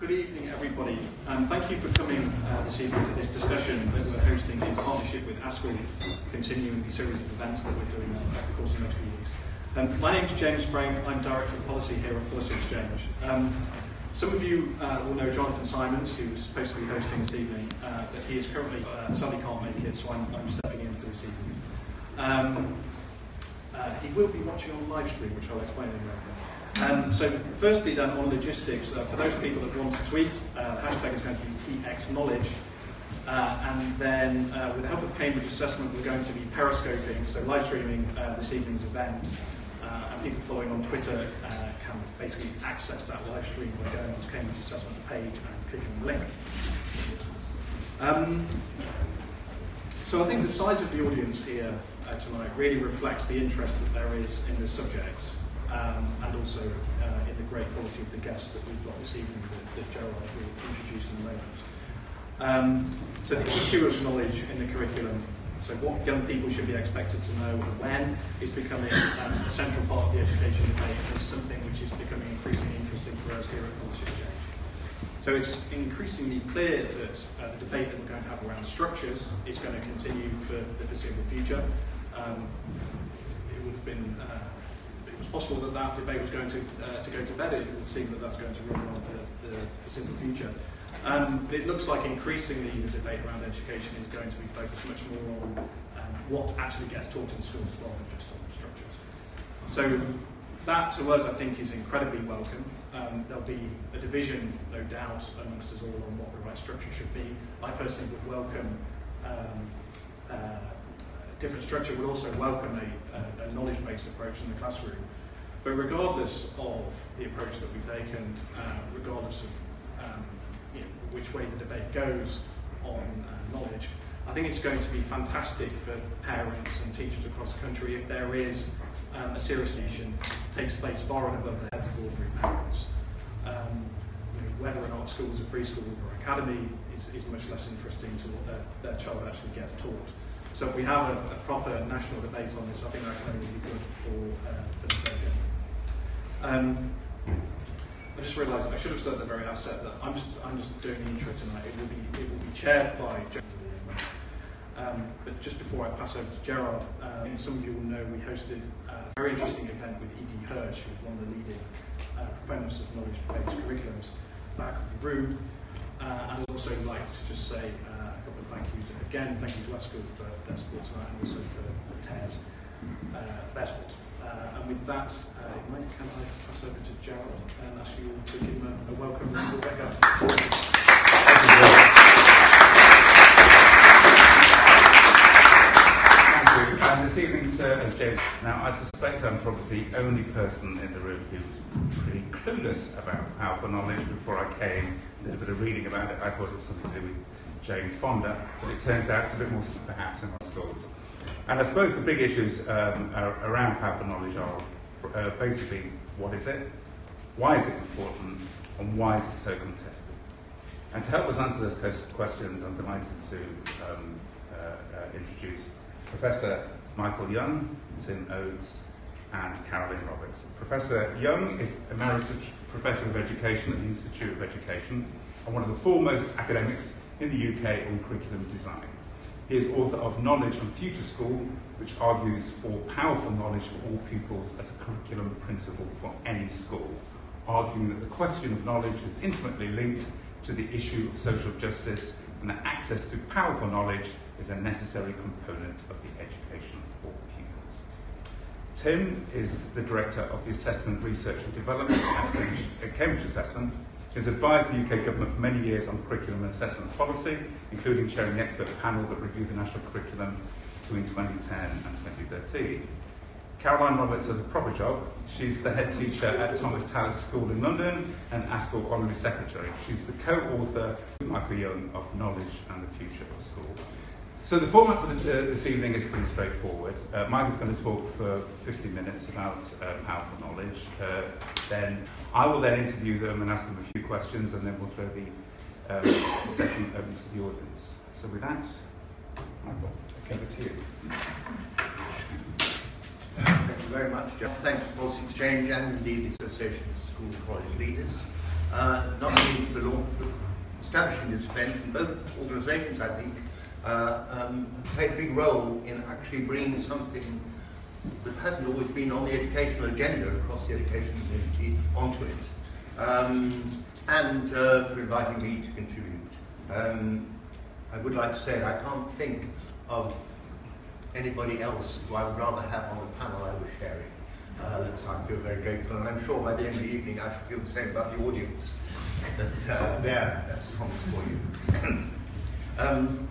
Good evening, everybody. Um, thank you for coming uh, this evening to this discussion that we're hosting in partnership with ASCL, continuing the series of events that we're doing over the course of the next few weeks. Um, my name is James Frayne. I'm Director of Policy here at Policy Exchange. Um, some of you uh, will know Jonathan Simons, who's supposed to be hosting this evening, uh, but he is currently, uh, sadly can't make it, so I'm, I'm stepping in for this evening. Um, uh, he will be watching on live stream, which I'll explain in a moment. Um, so firstly then on logistics, uh, for those people that want to tweet, uh, the hashtag is going to be PXKnowledge. Uh, and then uh, with the help of Cambridge Assessment, we're going to be periscoping, so live streaming uh, this evening's event. Uh, and people following on Twitter uh, can basically access that live stream by going to Cambridge Assessment page and clicking the link. Um, so I think the size of the audience here uh, tonight really reflects the interest that there is in this subject um, and also uh, in the great quality of the guests that we've got this evening that, that Gerard will introduce in a moment. Um, so the issue of knowledge in the curriculum, so what young people should be expected to know and when, is becoming um, a central part of the education debate. It's something which is becoming increasingly interesting for us here at Policy Exchange. So it's increasingly clear that uh, the debate that we're going to have around structures is going to continue for the foreseeable future. Um, it would have been uh, it was possible that that debate was going to uh, to go to bed. It would seem that that's going to run on for the foreseeable future. Um, it looks like increasingly the debate around education is going to be focused much more on um, what actually gets taught in schools rather than just on structures. So that to us, I think, is incredibly welcome. Um, there'll be a division, no doubt, amongst us all on what the right structure should be. I personally would welcome um, uh, different structure, would also welcome a, a, knowledge-based approach in the classroom. But regardless of the approach that we take, and uh, regardless of um, you know, which way the debate goes on uh, knowledge, I think it's going to be fantastic for parents and teachers across the country if there is um, a serious nation takes place far and above the heads of ordinary parents. Um, you know, whether or not school's are free school or academy is, is much less interesting to what their, their child actually gets taught. So if we have a, a proper national debate on this, I think that can only be good for, uh, for the project. Um, I just realised I should have said at the very outset that I'm just I'm just doing the intro tonight. It will be it will be chaired by Gerard. Um, but just before I pass over to Gerard, um, some of you will know we hosted a very interesting event with E.D. Hirsch, who's one of the leading uh, proponents of knowledge-based curriculums back of the room. Uh, and I'd also like to just say uh, a couple of thank yous. Again, thank you to ASCL for their support tonight and also for, for TES uh, for their support. Uh, and with that, uh, might, can I pass over to Gerard and ask you all to give him a, a welcome round. And this evening, sir, as James. Now, I suspect I'm probably the only person in the room who's pretty clueless about powerful knowledge. Before I came, did a bit of reading about it. I thought it was something to do with Jane Fonda, but it turns out it's a bit more perhaps in our schools. And I suppose the big issues um, around powerful knowledge are uh, basically what is it, why is it important, and why is it so contested? And to help us answer those questions, I'm delighted to um, uh, uh, introduce Professor Michael Young, Tim Oates, and Carolyn Roberts. Professor Young is Emeritus Professor of Education at the Institute of Education and one of the foremost academics in the UK on curriculum design. He is author of Knowledge and Future School, which argues for powerful knowledge for all pupils as a curriculum principle for any school, arguing that the question of knowledge is intimately linked to the issue of social justice and that access to powerful knowledge is a necessary component of the education of all pupils. Tim is the Director of the Assessment Research and Development at Cambridge Assessment. He has advised the UK Government for many years on curriculum and assessment policy, including chairing the expert panel that reviewed the national curriculum between 2010 and 2013. Carolyn Roberts has a proper job. She's the head teacher at Thomas Tallis School in London and ASCL Honorary Secretary. She's the co-author Michael Young of Knowledge and the Future of School. So the format for the, uh, this evening is pretty straightforward. Uh, Mike is going to talk for 50 minutes about uh, powerful knowledge. Uh, then I will then interview them and ask them a few questions, and then we'll throw the um, session open to the audience. So with that, Michael, over to you. Thank you very much, Jeff. Thanks to Policy Exchange and indeed the Association of School and College Leaders, uh, not only for launching establishing this event, and both organisations, I think, um, played a big role in actually bringing something that hasn't always been on the educational agenda across the education community onto it, um, and uh, for inviting me to contribute. Um, I would like to say that I can't think of anybody else who I would rather have on the panel I was sharing. Uh, so I feel very grateful, and I'm sure by the end of the evening I should feel the same about the audience. But uh, there, that's a promise for you. um,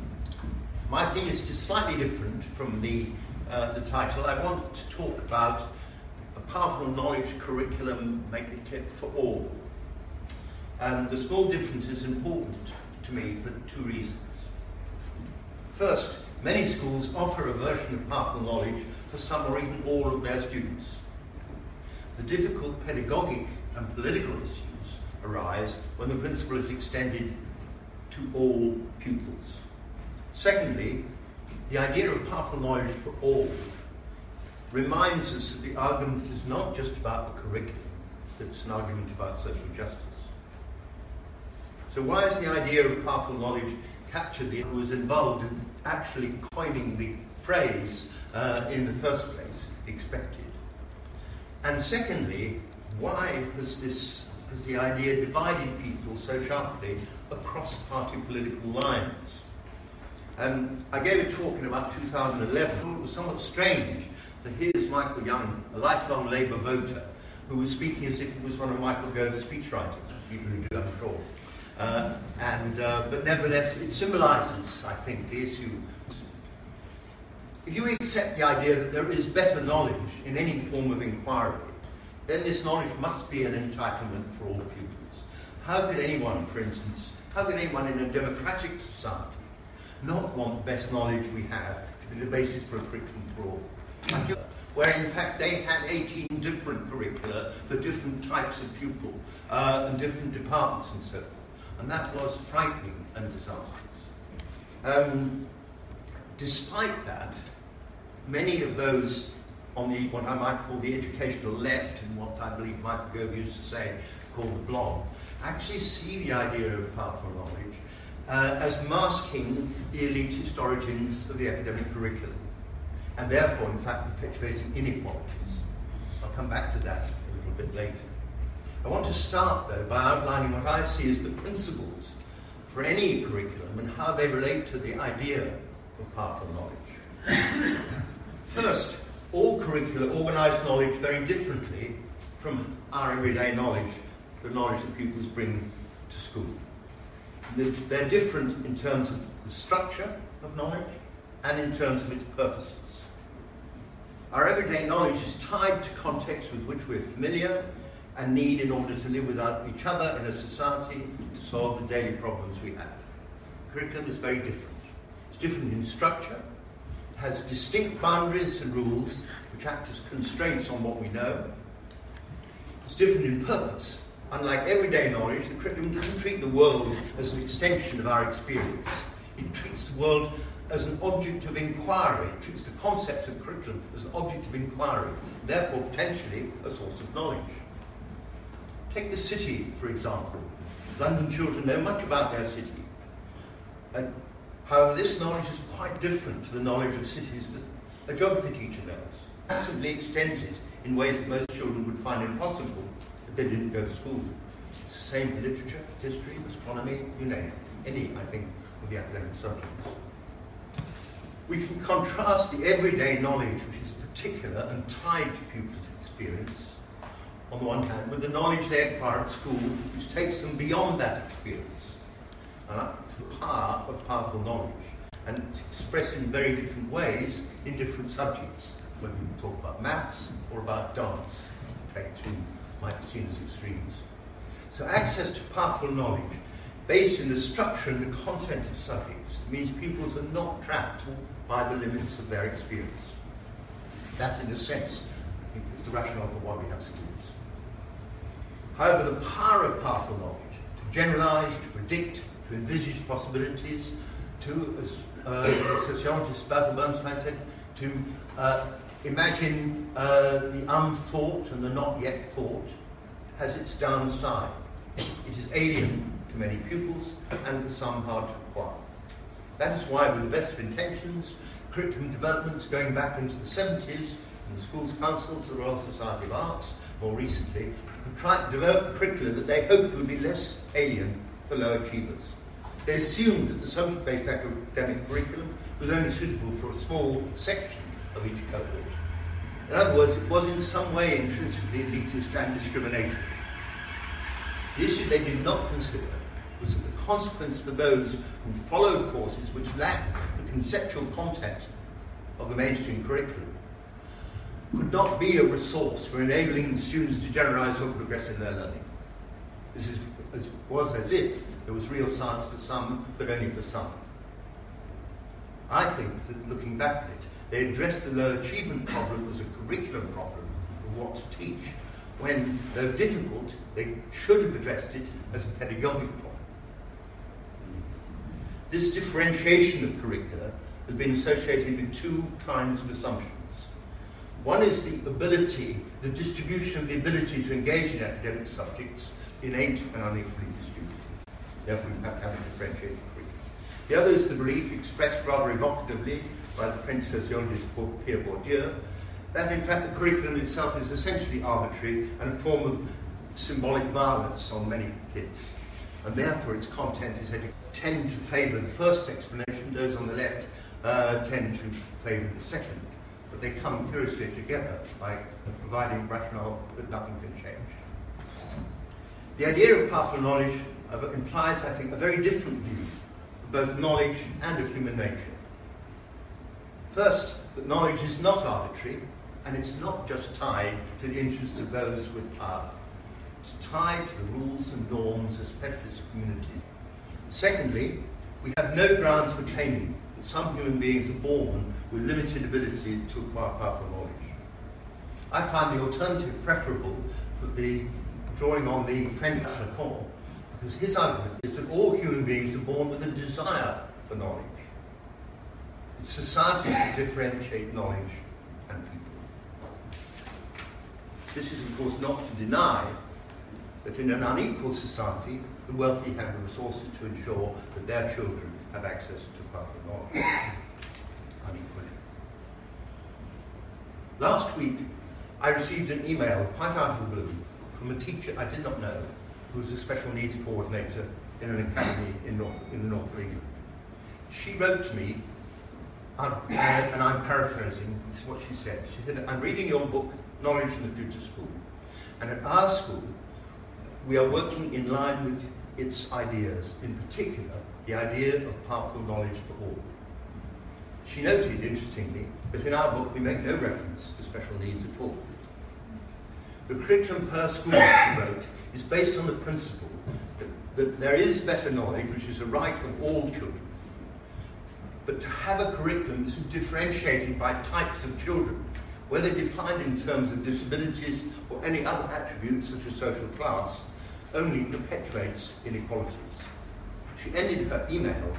my thing is just slightly different from the, uh, the title. I want to talk about a powerful knowledge curriculum, make it clear for all. And the small difference is important to me for two reasons. First, many schools offer a version of powerful knowledge for some or even all of their students. The difficult pedagogic and political issues arise when the principle is extended to all pupils. Secondly, the idea of powerful knowledge for all reminds us that the argument is not just about the curriculum, it's an argument about social justice. So why is the idea of powerful knowledge captured the was involved in actually coining the phrase uh, in the first place, expected? And secondly, why has this has the idea divided people so sharply across party political lines? Um, I gave a talk in about 2011. It was somewhat strange that here's Michael Young, a lifelong Labour voter, who was speaking as if he was one of Michael Gove's speechwriters, people who do, I'm sure. Uh, and, uh, but nevertheless, it symbolises, I think, the issue. If you accept the idea that there is better knowledge in any form of inquiry, then this knowledge must be an entitlement for all pupils. How could anyone, for instance, how could anyone in a democratic society not want the best knowledge we have to be the basis for a curriculum for all? Where in fact they had 18 different curricula for different types of pupil uh, and different departments and so forth. And that was frightening and disastrous. Um, despite that, many of those on the what I might call the educational left, and what I believe Michael Gove used to say, called the blob, actually see the idea of powerful knowledge uh, as masking the elitist origins of the academic curriculum, and therefore, in fact, perpetuating inequalities. I'll come back to that a little bit later. I want to start, though, by outlining what I see as the principles for any curriculum and how they relate to the idea of powerful knowledge. First, all curricula organise knowledge very differently from our everyday knowledge, the knowledge that pupils bring to school. They're different in terms of the structure of knowledge and in terms of its purposes. Our everyday knowledge is tied to contexts with which we're familiar and need in order to live with each other in a society to solve the daily problems we have. Curriculum is very different. It's different in structure, it has distinct boundaries and rules which act as constraints on what we know. It's different in purpose. Unlike everyday knowledge, the curriculum doesn't treat the world as an extension of our experience. It treats the world as an object of inquiry. It treats the concepts of curriculum as an object of inquiry, therefore potentially a source of knowledge. Take the city, for example. London children know much about their city. And However, this knowledge is quite different to the knowledge of cities that a geography teacher knows. It massively extends it in ways that most children would find impossible they didn't go to school. Same for literature, history, astronomy, you name it. Any, I think, of the academic subjects. We can contrast the everyday knowledge, which is particular and tied to pupils' experience, on the one hand, with the knowledge they acquire at school, which takes them beyond that experience. And the power of powerful knowledge and it's expressed in very different ways in different subjects, whether we talk about maths or about dance, take two might be seen as extremes. So access to powerful knowledge based in the structure and the content of subjects means pupils are not trapped by the limits of their experience. That, in a sense, is the rationale for why we have schools. However, the power of powerful knowledge to generalize, to predict, to envisage possibilities, to, as uh, sociologist Basil Bernstein said, to uh, imagine uh, the unthought and the not yet thought, has its downside. It is alien to many pupils and for some hard to acquire. That is why, with the best of intentions, curriculum developments going back into the 70s, from the Schools Council to the Royal Society of Arts, more recently, have tried to develop a curriculum that they hoped would be less alien for low achievers. They assumed that the subject-based academic curriculum was only suitable for a small section of each cohort. In other words, it was in some way intrinsically elitist and discriminatory. The issue they did not consider was that the consequence for those who followed courses which lacked the conceptual content of the mainstream curriculum could not be a resource for enabling students to generalize or progress in their learning. This is, it was as if there was real science for some, but only for some. I think that looking back at it, they addressed the low achievement problem as a curriculum problem of what to teach, when, though difficult, they should have addressed it as a pedagogic problem. This differentiation of curricula has been associated with two kinds of assumptions. One is the ability, the distribution of the ability to engage in academic subjects, innate and unequally distributed. Therefore, you have to have a differentiated curriculum. The other is the belief, expressed rather evocatively by the French sociologist Pierre Bourdieu, that in fact the curriculum itself is essentially arbitrary and a form of symbolic violence on many kids. And therefore its content is tend to favour the first explanation, those on the left uh, tend to favour the second. But they come curiously together by providing rationale that nothing can change. The idea of powerful knowledge implies, I think, a very different view of both knowledge and of human nature. First, that knowledge is not arbitrary, and it's not just tied to the interests of those with power. It's tied to the rules and norms of specialist communities. Secondly, we have no grounds for claiming that some human beings are born with limited ability to acquire powerful knowledge. I find the alternative preferable for the drawing on the French Lacan, because his argument is that all human beings are born with a desire for knowledge. It's societies that differentiate knowledge and people. This is, of course, not to deny that in an unequal society, the wealthy have the resources to ensure that their children have access to powerful knowledge. Unequally. Last week, I received an email, quite out of the blue, from a teacher I did not know, who was a special needs coordinator in an academy in, North, in the north of England. She wrote to me uh, and I'm paraphrasing, this is what she said. She said, I'm reading your book, Knowledge in the Future School, and at our school, we are working in line with its ideas, in particular, the idea of powerful knowledge for all. She noted, interestingly, that in our book we make no reference to special needs at all. The curriculum per school, she wrote, is based on the principle that, that there is better knowledge, which is a right of all children, but to have a curriculum that's differentiated by types of children, whether defined in terms of disabilities or any other attributes such as social class, only perpetuates inequalities. She ended her email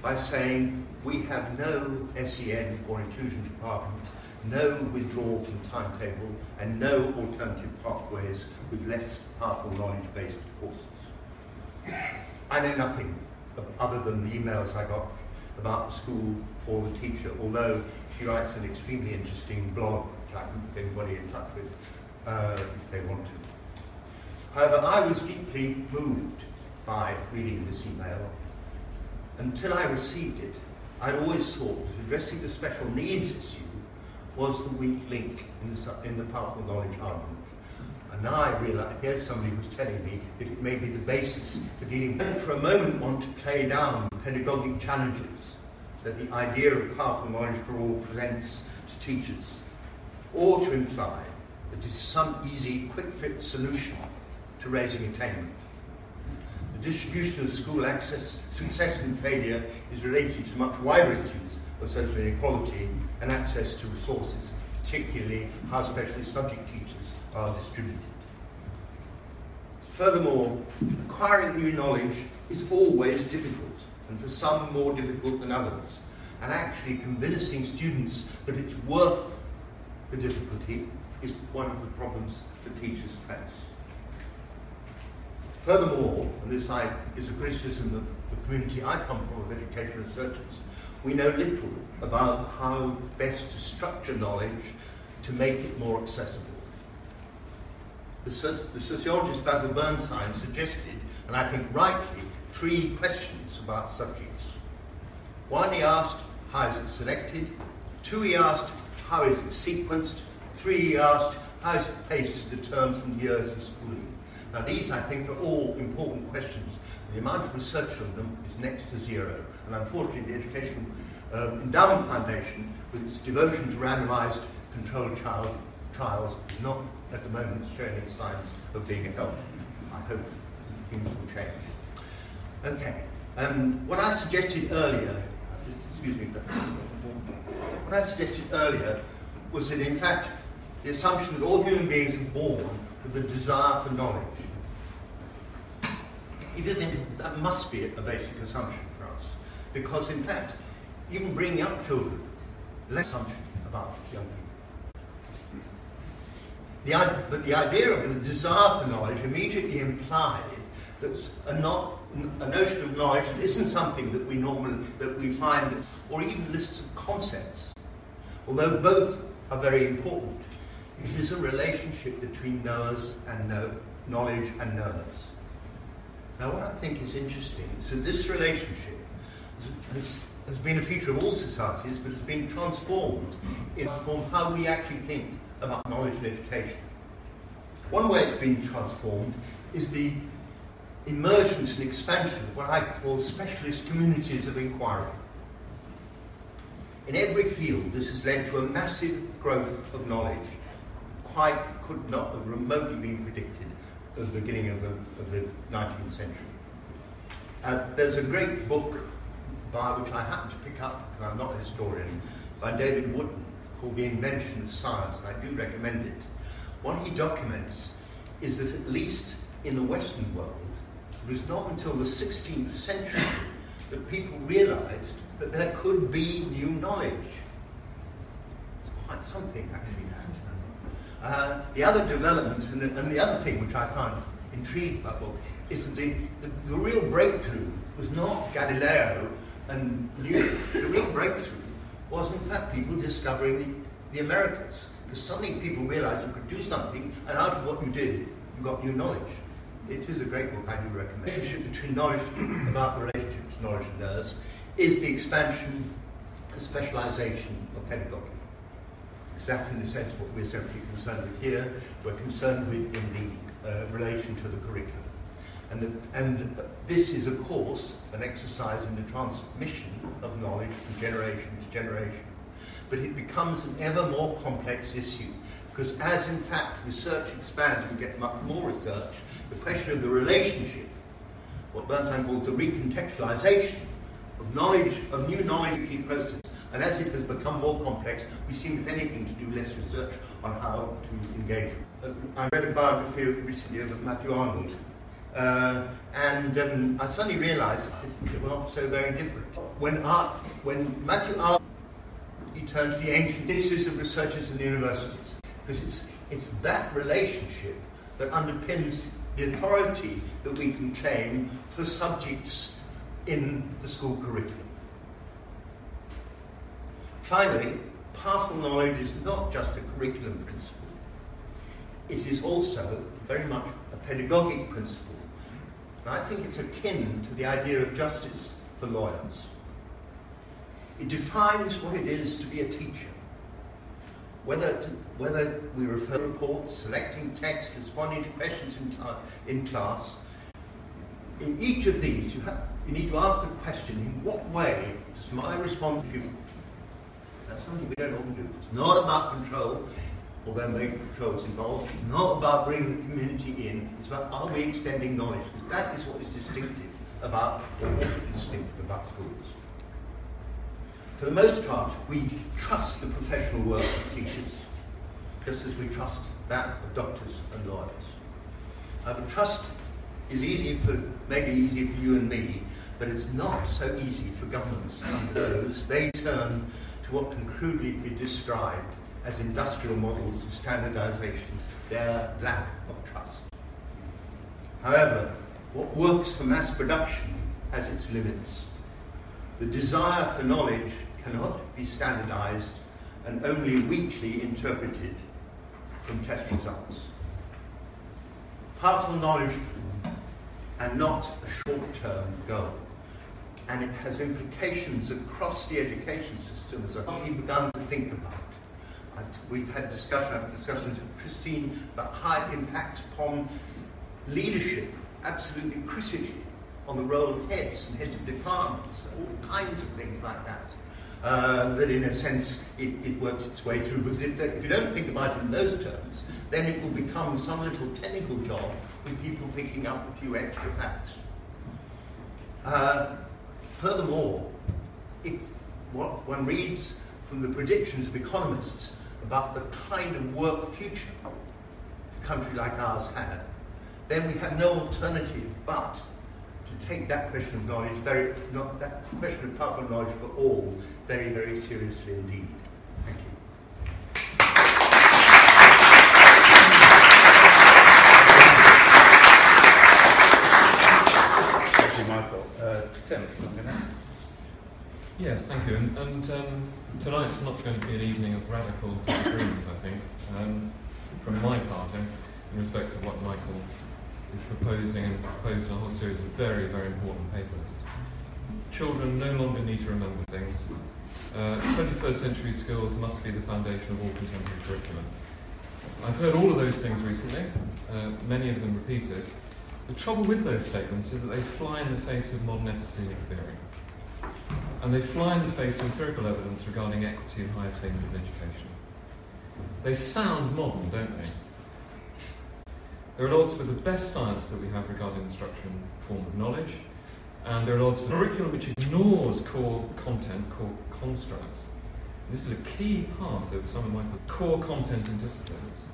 by saying, we have no SEN or inclusion department, no withdrawal from timetable, and no alternative pathways with less powerful knowledge-based courses. I know nothing other than the emails I got about the school or the teacher, although she writes an extremely interesting blog which I can put anybody in touch with uh, if they want to. However, I was deeply moved by reading this email. Until I received it, I'd always thought that addressing the special needs issue was the weak link in the, in the powerful knowledge argument. And now I realise, here's somebody who's telling me that it may be the basis for dealing. I for a moment want to play down pedagogic challenges that the idea of powerful knowledge for all presents to teachers, or to imply that it is some easy, quick-fix solution to raising attainment. The distribution of school access, success and failure is related to much wider issues of social inequality and access to resources, particularly how specialist subject teachers are distributed. Furthermore, acquiring new knowledge is always difficult and for some more difficult than others. And actually convincing students that it's worth the difficulty is one of the problems that teachers face. Furthermore, and this is a criticism of the community I come from, of education researchers, we know little about how best to structure knowledge to make it more accessible. The, the sociologist Basil Bernstein suggested, and I think rightly, three questions about subjects. One, he asked, how is it selected? Two, he asked, how is it sequenced? Three, he asked, how is it paced to the terms and years of schooling? Now, these, I think, are all important questions. The amount of research on them is next to zero. And unfortunately, the Educational uh, Endowment Foundation, with its devotion to randomized controlled child trials, is not at the moment showing any signs of being a help. I hope things will change. Okay. Um, what I suggested earlier, just excuse me, what I suggested earlier was that in fact the assumption that all human beings are born with a desire for knowledge. If you think that must be a basic assumption for us, because in fact, even bringing up children, less assumption about young people. The, but the idea of the desire for knowledge immediately implied that a, not, a notion of knowledge that isn't something that we normally that we find, or even lists of concepts, although both are very important. It is a relationship between knowers and know, knowledge and knowers. Now, what I think is interesting is that this relationship has, has been a feature of all societies, but has been transformed in from how we actually think about knowledge and education. One way it's been transformed is the emergence and expansion of what I call specialist communities of inquiry. In every field, this has led to a massive growth of knowledge, quite could not have remotely been predicted at the beginning of the, of the 19th century. Uh, there's a great book by which I happen to pick up, because I'm not a historian, by David Wootton, called The Invention of Science. I do recommend it. What he documents is that at least in the Western world, it was not until the 16th century that people realized that there could be new knowledge. It's quite something, actually, that. Uh, the other development, and the, and the, other thing which I found intrigued by book, is that the, the, the real breakthrough was not Galileo and Newton. The real breakthrough was, in fact, people discovering the, the Americas. Because suddenly people realized you could do something, and out of what you did, you got new knowledge. It is a great book, I do recommend. The relationship between knowledge about the relationship between knowledge and nerves is the expansion and specialization of pedagogy. Because that's in a sense what we're simply concerned with here. We're concerned with in the uh, relation to the curriculum. And, the, and this is, of course, an exercise in the transmission of knowledge from generation to generation. But it becomes an ever more complex issue because as in fact research expands, we get much more research, the question of the relationship, what Bernstein calls the recontextualization of knowledge, of new knowledge key process. And as it has become more complex, we seem, if anything, to do less research on how to engage. Uh, I read a biography recently of Matthew Arnold, uh, and um, I suddenly realized they were not so very different. When, art, when Matthew Arnold he turns the ancient issues of researchers in the universities, because it's, it's that relationship that underpins the authority that we can claim for subjects in the school curriculum. Finally, powerful knowledge is not just a curriculum principle. It is also very much a pedagogic principle. And I think it's akin to the idea of justice for lawyers. It defines what it is to be a teacher. Whether, to, whether we refer reports, selecting text, responding to questions in, in class, in each of these, you, have, you need to ask the question, in what way does my response to you? That's something we don't often do. It's not about control, although maybe control is involved. It's not about bringing the community in. It's about are we extending knowledge? Because that is what is distinctive about, what is distinctive about schools. For the most part, we trust the professional work of teachers, just as we trust that of doctors and lawyers. Uh, trust is easy for, maybe easy for you and me, but it's not so easy for governments under those. They turn to what can crudely be described as industrial models of standardization, their lack of trust. However, What works for mass production has its limits. The desire for knowledge cannot be standardized and only weakly interpreted from test results. Powerful knowledge and not a short-term goal. And it has implications across the education system as I've only begun to think about. We've had discussion, I've discussions with Christine about high impact upon leadership, absolutely critically, on the role of heads and heads of departments, all kinds of things like that. Uh, that in a sense it, it, works its way through. Because if, if, you don't think about it in those terms, then it will become some little technical job with people picking up a few extra facts. Uh, furthermore, if what one reads from the predictions of economists about the kind of work future a country like ours had, then we have no alternative but take that question of knowledge very, not that question of powerful knowledge for all, very, very seriously indeed. Thank you. Thank you, Michael. Uh, Tim, Yes, thank you. And, and um, tonight's not going to be an evening of radical disagreement, I think, um, from my part, in, in respect of what Michael is proposing and proposed a whole series of very, very important papers. Children no longer need to remember things. Uh, 21st century skills must be the foundation of all contemporary curriculum. I've heard all of those things recently, uh, many of them repeated. The trouble with those statements is that they fly in the face of modern epistemic theory. And they fly in the face of empirical evidence regarding equity and high attainment in education. They sound modern, don't they? They're at odds with the best science that we have regarding instruction form of knowledge, and they're at odds with a curriculum which ignores core content, core constructs. This is a key part of some of my core content in disciplines.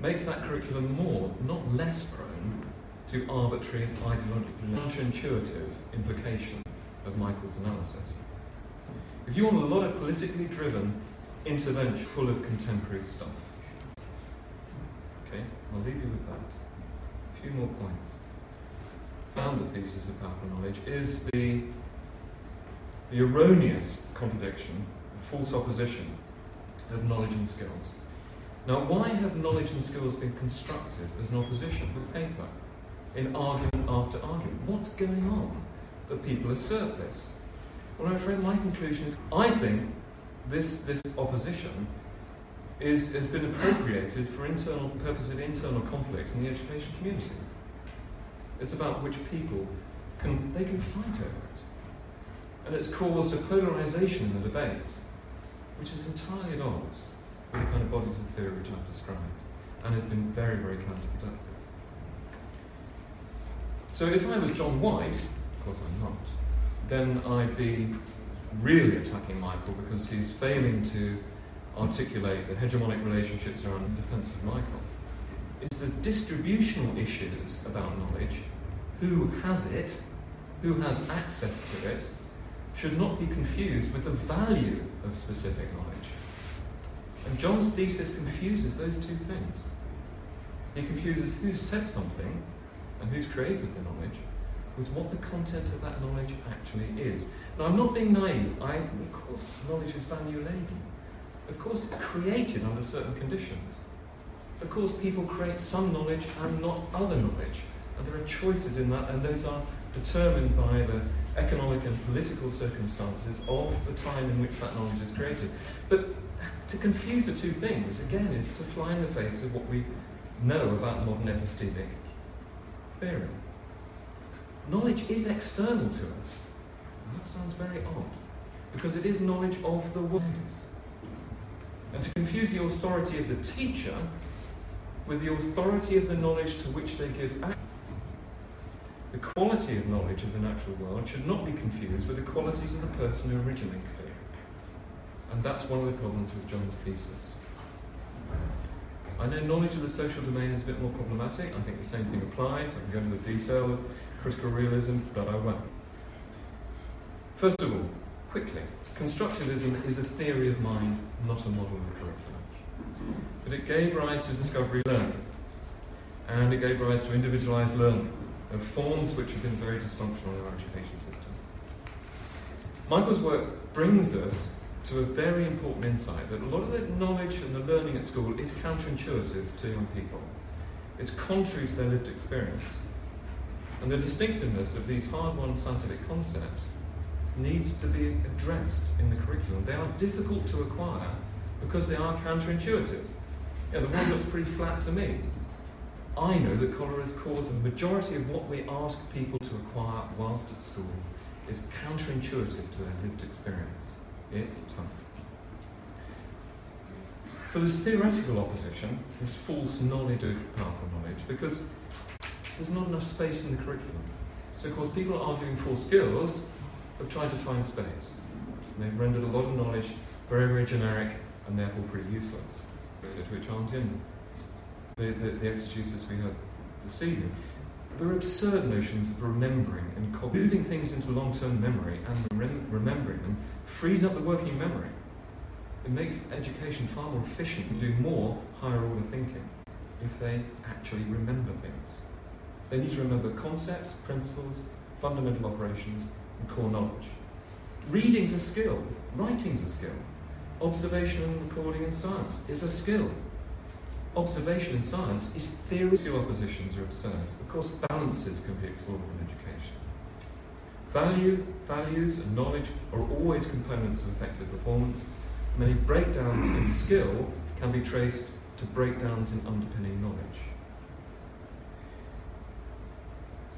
Makes that curriculum more, not less prone to arbitrary and ideologically counterintuitive implication of Michael's analysis. If you want a lot of politically driven intervention full of contemporary stuff, I'll leave you with that. A few more points. Found the thesis of powerful knowledge is the, the erroneous contradiction, the false opposition of knowledge and skills. Now, why have knowledge and skills been constructed as an opposition with paper, in argument after argument? What's going on that people assert this? Well, I'm afraid my conclusion is I think this, this opposition is, has been appropriated for internal purposes of internal conflicts in the education community. It's about which people can they can fight over it. And it's caused a polarization in the debates, which is entirely at odds with the kind of bodies of theory which I've described, and has been very, very counterproductive. So if I was John White, of course I'm not, then I'd be really attacking Michael because he's failing to articulate the hegemonic relationships around the defense of Michael. It's the distributional issues about knowledge, who has it, who has access to it, should not be confused with the value of specific knowledge. And John's thesis confuses those two things. He confuses who said something and who's created the knowledge with what the content of that knowledge actually is. Now, I'm not being naive. I, of course, knowledge is value laden. Of course, it's created under certain conditions. Of course, people create some knowledge and not other knowledge. And there are choices in that, and those are determined by the economic and political circumstances of the time in which that knowledge is created. But to confuse the two things, again, is to fly in the face of what we know about modern epistemic theory. Knowledge is external to us. That sounds very odd, because it is knowledge of the world and to confuse the authority of the teacher with the authority of the knowledge to which they give access. The quality of knowledge of the natural world should not be confused with the qualities of the person who originated it. And that's one of the problems with John's thesis. I know knowledge of the social domain is a bit more problematic. I think the same thing applies. I can go into the detail of critical realism, but I won't. First of all, quickly, constructivism is a theory of mind, not a model of curriculum. But it gave rise to discovery learning, and it gave rise to individualized learning. Are forms which have been very dysfunctional in our education system. Michael's work brings us to a very important insight that a lot of the knowledge and the learning at school is counterintuitive to young people. It's contrary to their lived experience. And the distinctiveness of these hard won scientific concepts needs to be addressed in the curriculum. They are difficult to acquire because they are counterintuitive. Yeah, the one looks pretty flat to me. I know that cholera is caused, the majority of what we ask people to acquire whilst at school is counterintuitive to their lived experience. It's tough. So this theoretical opposition, this false knowledge of powerful knowledge, because there's not enough space in the curriculum. So of course people are arguing for skills have tried to find space. And they've rendered a lot of knowledge very, very generic and therefore pretty useless, which aren't in the, the, the exegesis we had this evening. There are absurd notions of remembering and moving things into long-term memory and rem- remembering them frees up the working memory. It makes education far more efficient and do more higher order thinking if they actually remember things. They need to remember concepts, principles, fundamental operations, and core knowledge. Reading's a skill, writing's a skill. Observation and recording in science is a skill. Observation in science is theory. Two oppositions are absurd. Of course, balances can be explored in education. Value, values, and knowledge are always components of effective performance. Many breakdowns in skill can be traced to breakdowns in underpinning knowledge.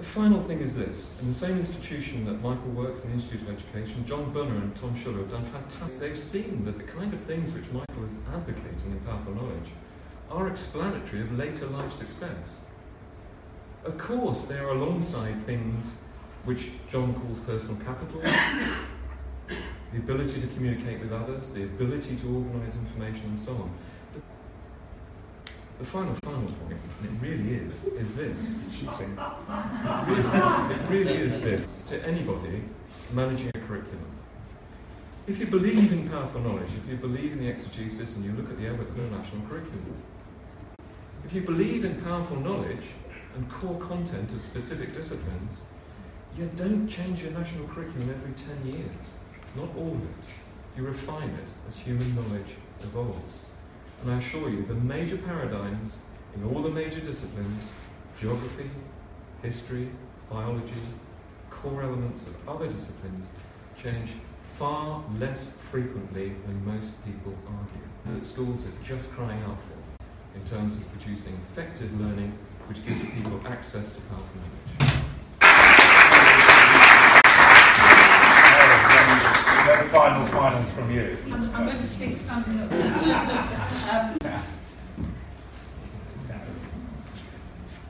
The final thing is this. In the same institution that Michael works, in the Institute of Education, John Bynner and Tom Schuller have done fantastic. They've seen that the kind of things which Michael is advocating in Powerful Knowledge are explanatory of later life success. Of course, they are alongside things which John calls personal capital, the ability to communicate with others, the ability to organise information, and so on. The final, final point, and it really is, is this. It really, it really is this to anybody managing a curriculum. If you believe in powerful knowledge, if you believe in the exegesis and you look at the Everton National Curriculum, if you believe in powerful knowledge and core content of specific disciplines, you don't change your national curriculum every 10 years. Not all of it. You refine it as human knowledge evolves. And I assure you, the major paradigms in all the major disciplines geography, history, biology, core elements of other disciplines change far less frequently than most people argue. That schools are just crying out for in terms of producing effective learning which gives people access to powerful knowledge. No final finals from you. I'm, I'm going to speak standing up. um,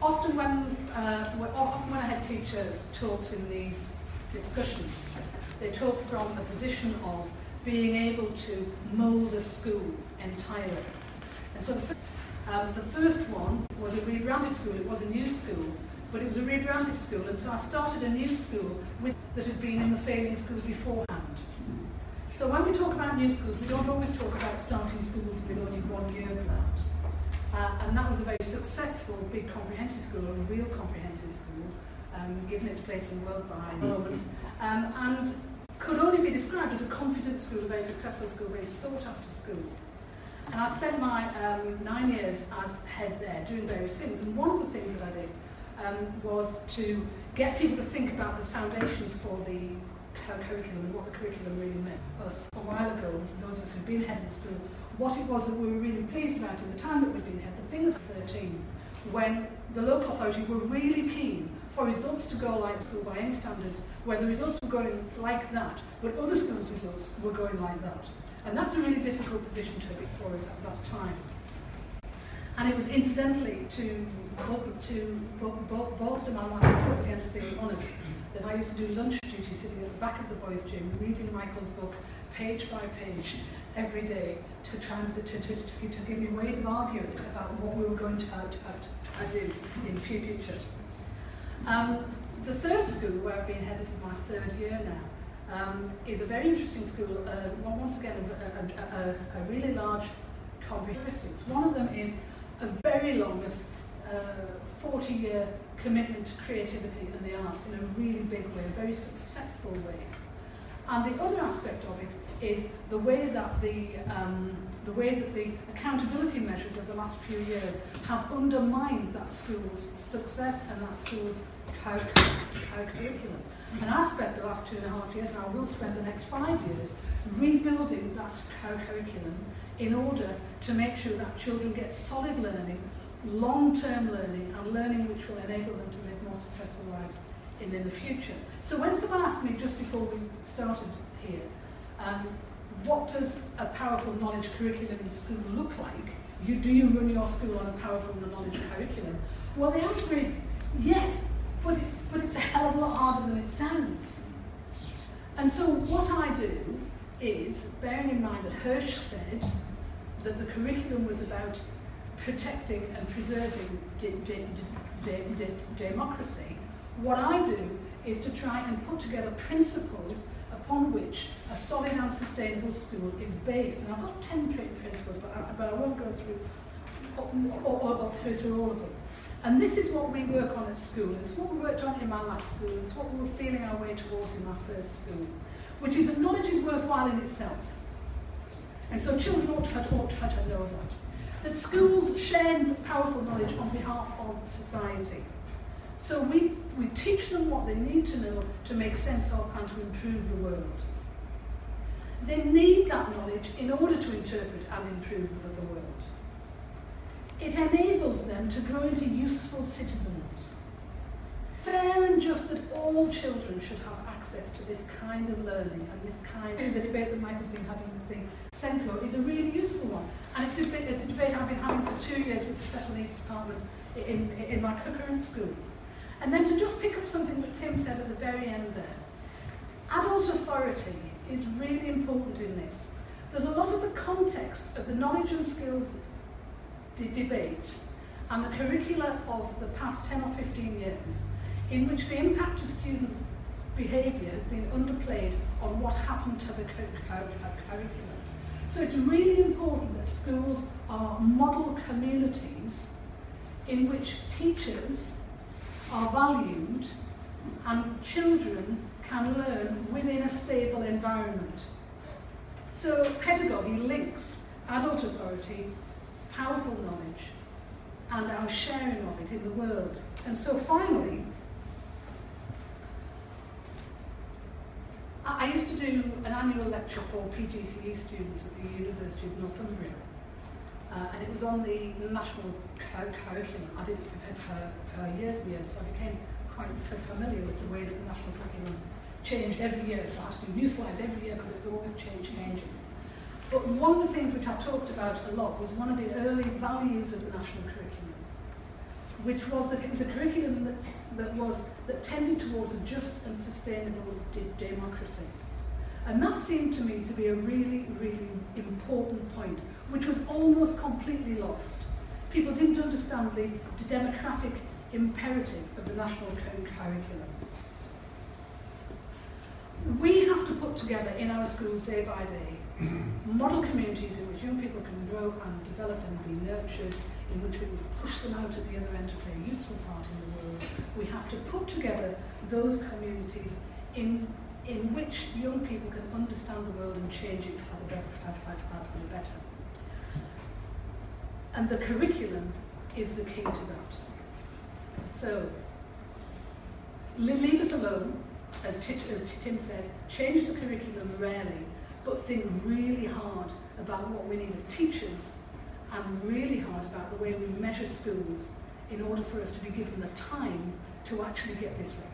often when, uh, often when a head teacher talks in these discussions, they talk from a position of being able to mould a school entirely. And so the, um, the first one was a rebranded school. It was a new school, but it was a rebranded school. And so I started a new school with, that had been in the failing schools beforehand. So when we talk about new schools, we don't always talk about starting schools with only one year of that. Uh, and that was a very successful big comprehensive school, a real comprehensive school, um, given its place in the world by the moment, um, and could only be described as a confident school, a very successful school, a very sought after school. And I spent my um, nine years as head there doing various things, and one of the things that I did um, was to get people to think about the foundations for the cu- curriculum and what the curriculum really meant. Us a while ago, those of us who'd been head of school, what it was that we were really pleased about in the time that we'd been head, the thing at 13, when the local authority were really keen for results to go like school by any standards, where the results were going like that, but other schools' results were going like that. And that's a really difficult position to be for us at that time. And it was incidentally to, to bol- bol- bolster my myself up against the honours that I used to do lunch duty sitting at the back of the boys' gym, reading Michael's book page by page every day to try and to, to, to, to give me ways of arguing about what we were going to, uh, to, to do in future. Um, the third school where I've been head, this is my third year now, um, is a very interesting school, uh, one- once again a, a, a, a really large comprehensive. One of them is a very long, uh, 40-year commitment to creativity and the arts in a really big way, a very successful way. And the other aspect of it is the way that the, um, the way that the accountability measures of the last few years have undermined that school's success and that school's curriculum. And I've spent the last two and a half years, and I will spend the next five years, rebuilding that curriculum in order to make sure that children get solid learning, long-term learning, and learning which will enable them to live more successful lives in, in the future. So when someone asked me just before we started here, um, what does a powerful knowledge curriculum in school look like? You, do you run your school on a powerful knowledge curriculum? Well, the answer is yes, but it's, but it's a hell of a lot harder than it sounds. And so what I do is, bearing in mind that Hirsch said that the curriculum was about protecting and preserving de- de- de- democracy, what I do is to try and put together principles upon which a solid and sustainable school is based. And I've got 10 principles, but I, but I won't go through, or, or, or through, through all of them. And this is what we work on at school. It's what we worked on in my last school. It's what we were feeling our way towards in my first school, which is that knowledge is worthwhile in itself. And so children ought to, ought to, know that. That schools share powerful knowledge on behalf of society. So we, we teach them what they need to know to make sense of and to improve the world. They need that knowledge in order to interpret and improve the, world. It enables them to grow into useful citizens. Fair and just that all children should have access to this kind of learning and this kind of the debate that Michael's been having with the SENCO is a really useful one. And it's a, it's a debate I've been having for two years with the special needs department in, in my current school. And then to just pick up something that Tim said at the very end there. Adult authority is really important in this. There's a lot of the context of the knowledge and skills de debate and the curricula of the past 10 or 15 years in which the impact of student behaviour has been underplayed on what happened to the curriculum. So it's really important that schools are model communities in which teachers are valued and children can learn within a stable environment. So pedagogy links adult authority powerful knowledge and our sharing of it in the world. And so finally, I used to do an annual lecture for PGCE students at the University of Northumbria. Uh, and it was on the national curriculum. I did it for, for, for years and years, so I became quite familiar with the way that the national curriculum changed every year. So I had to do new slides every year because it was always changing, changing. But one of the things which I talked about a lot was one of the early values of the national curriculum, which was that it was a curriculum that's, that was that tended towards a just and sustainable de democracy. And that seemed to me to be a really, really important point, which was almost completely lost. People didn't understand the, the democratic imperative of the national curriculum. We have to put together in our schools day by day model communities in which young people can grow and develop and be nurtured, in which we will push them out at the other end to play a useful part in the world. We have to put together those communities in, in which young people can understand the world and change it for the better. For, for, for, for the better. And the curriculum is the key to that. So, leave us alone, as, as Tim said, change the curriculum rarely, but think really hard about what we need of teachers and really hard about the way we measure schools in order for us to be given the time to actually get this right.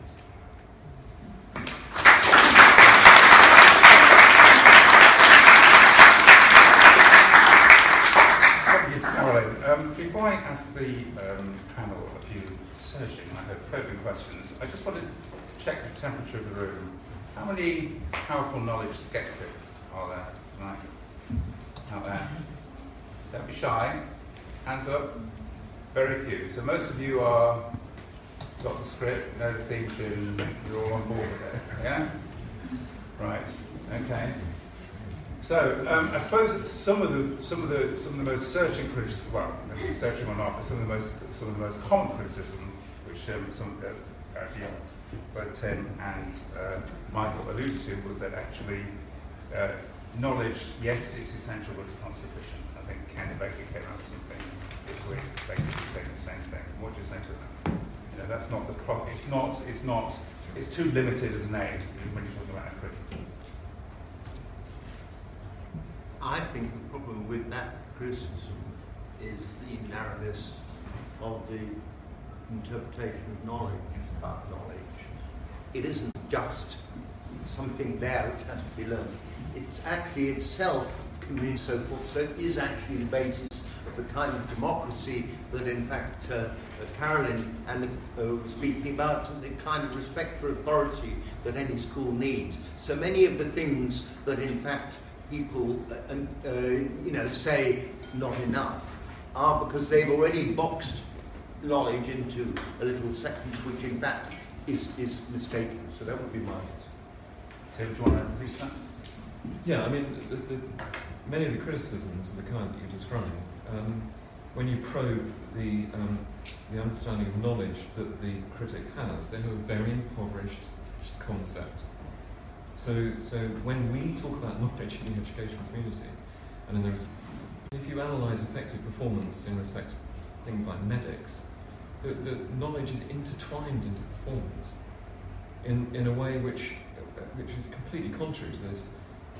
Um, before I ask the um, panel a few searching, I hope, probing questions, I just wanted to check the temperature of the room. How many powerful knowledge skeptics are there tonight? Out there? Don't be shy. Hands up. Very few. So most of you are got the script, know the theme tune, you're all on board with it. Yeah? Right. Okay. So um, I suppose some of the some of the some of the most searching criticism, well, searching or not, but some of the most some of the most common criticism which which um, some uh, actually both Tim and uh, Michael alluded to, was that actually uh, knowledge, yes, it's essential, but it's not sufficient. Think Baker came out with something this week basically saying the same thing. What do you say to that? You know, that's not the problem. It's not. It's not. It's too limited as an aid when you're talking about accreditation. I think the problem with that criticism is the narrowness of the interpretation of knowledge It's about knowledge. It isn't just something there which has to be learned. It's actually itself community so forth. So it is actually the basis of the kind of democracy that, in fact, uh, uh, Carolyn and uh, was speaking about, and the kind of respect for authority that any school needs. So many of the things that, in fact, people, uh, uh, you know, say not enough are because they've already boxed knowledge into a little section which, in fact, is, is mistaken. So that would be my Tim, do you want to repeat that? Yeah, I mean, the, the, many of the criticisms of the kind that you describe, um, when you probe the, um, the understanding of knowledge that the critic has, they have a very impoverished concept. So, so when we talk about knowledge in the education community, and there's, if you analyse effective performance in respect to things like medics, the, the knowledge is intertwined into performance in, in a way which, which is completely contrary to this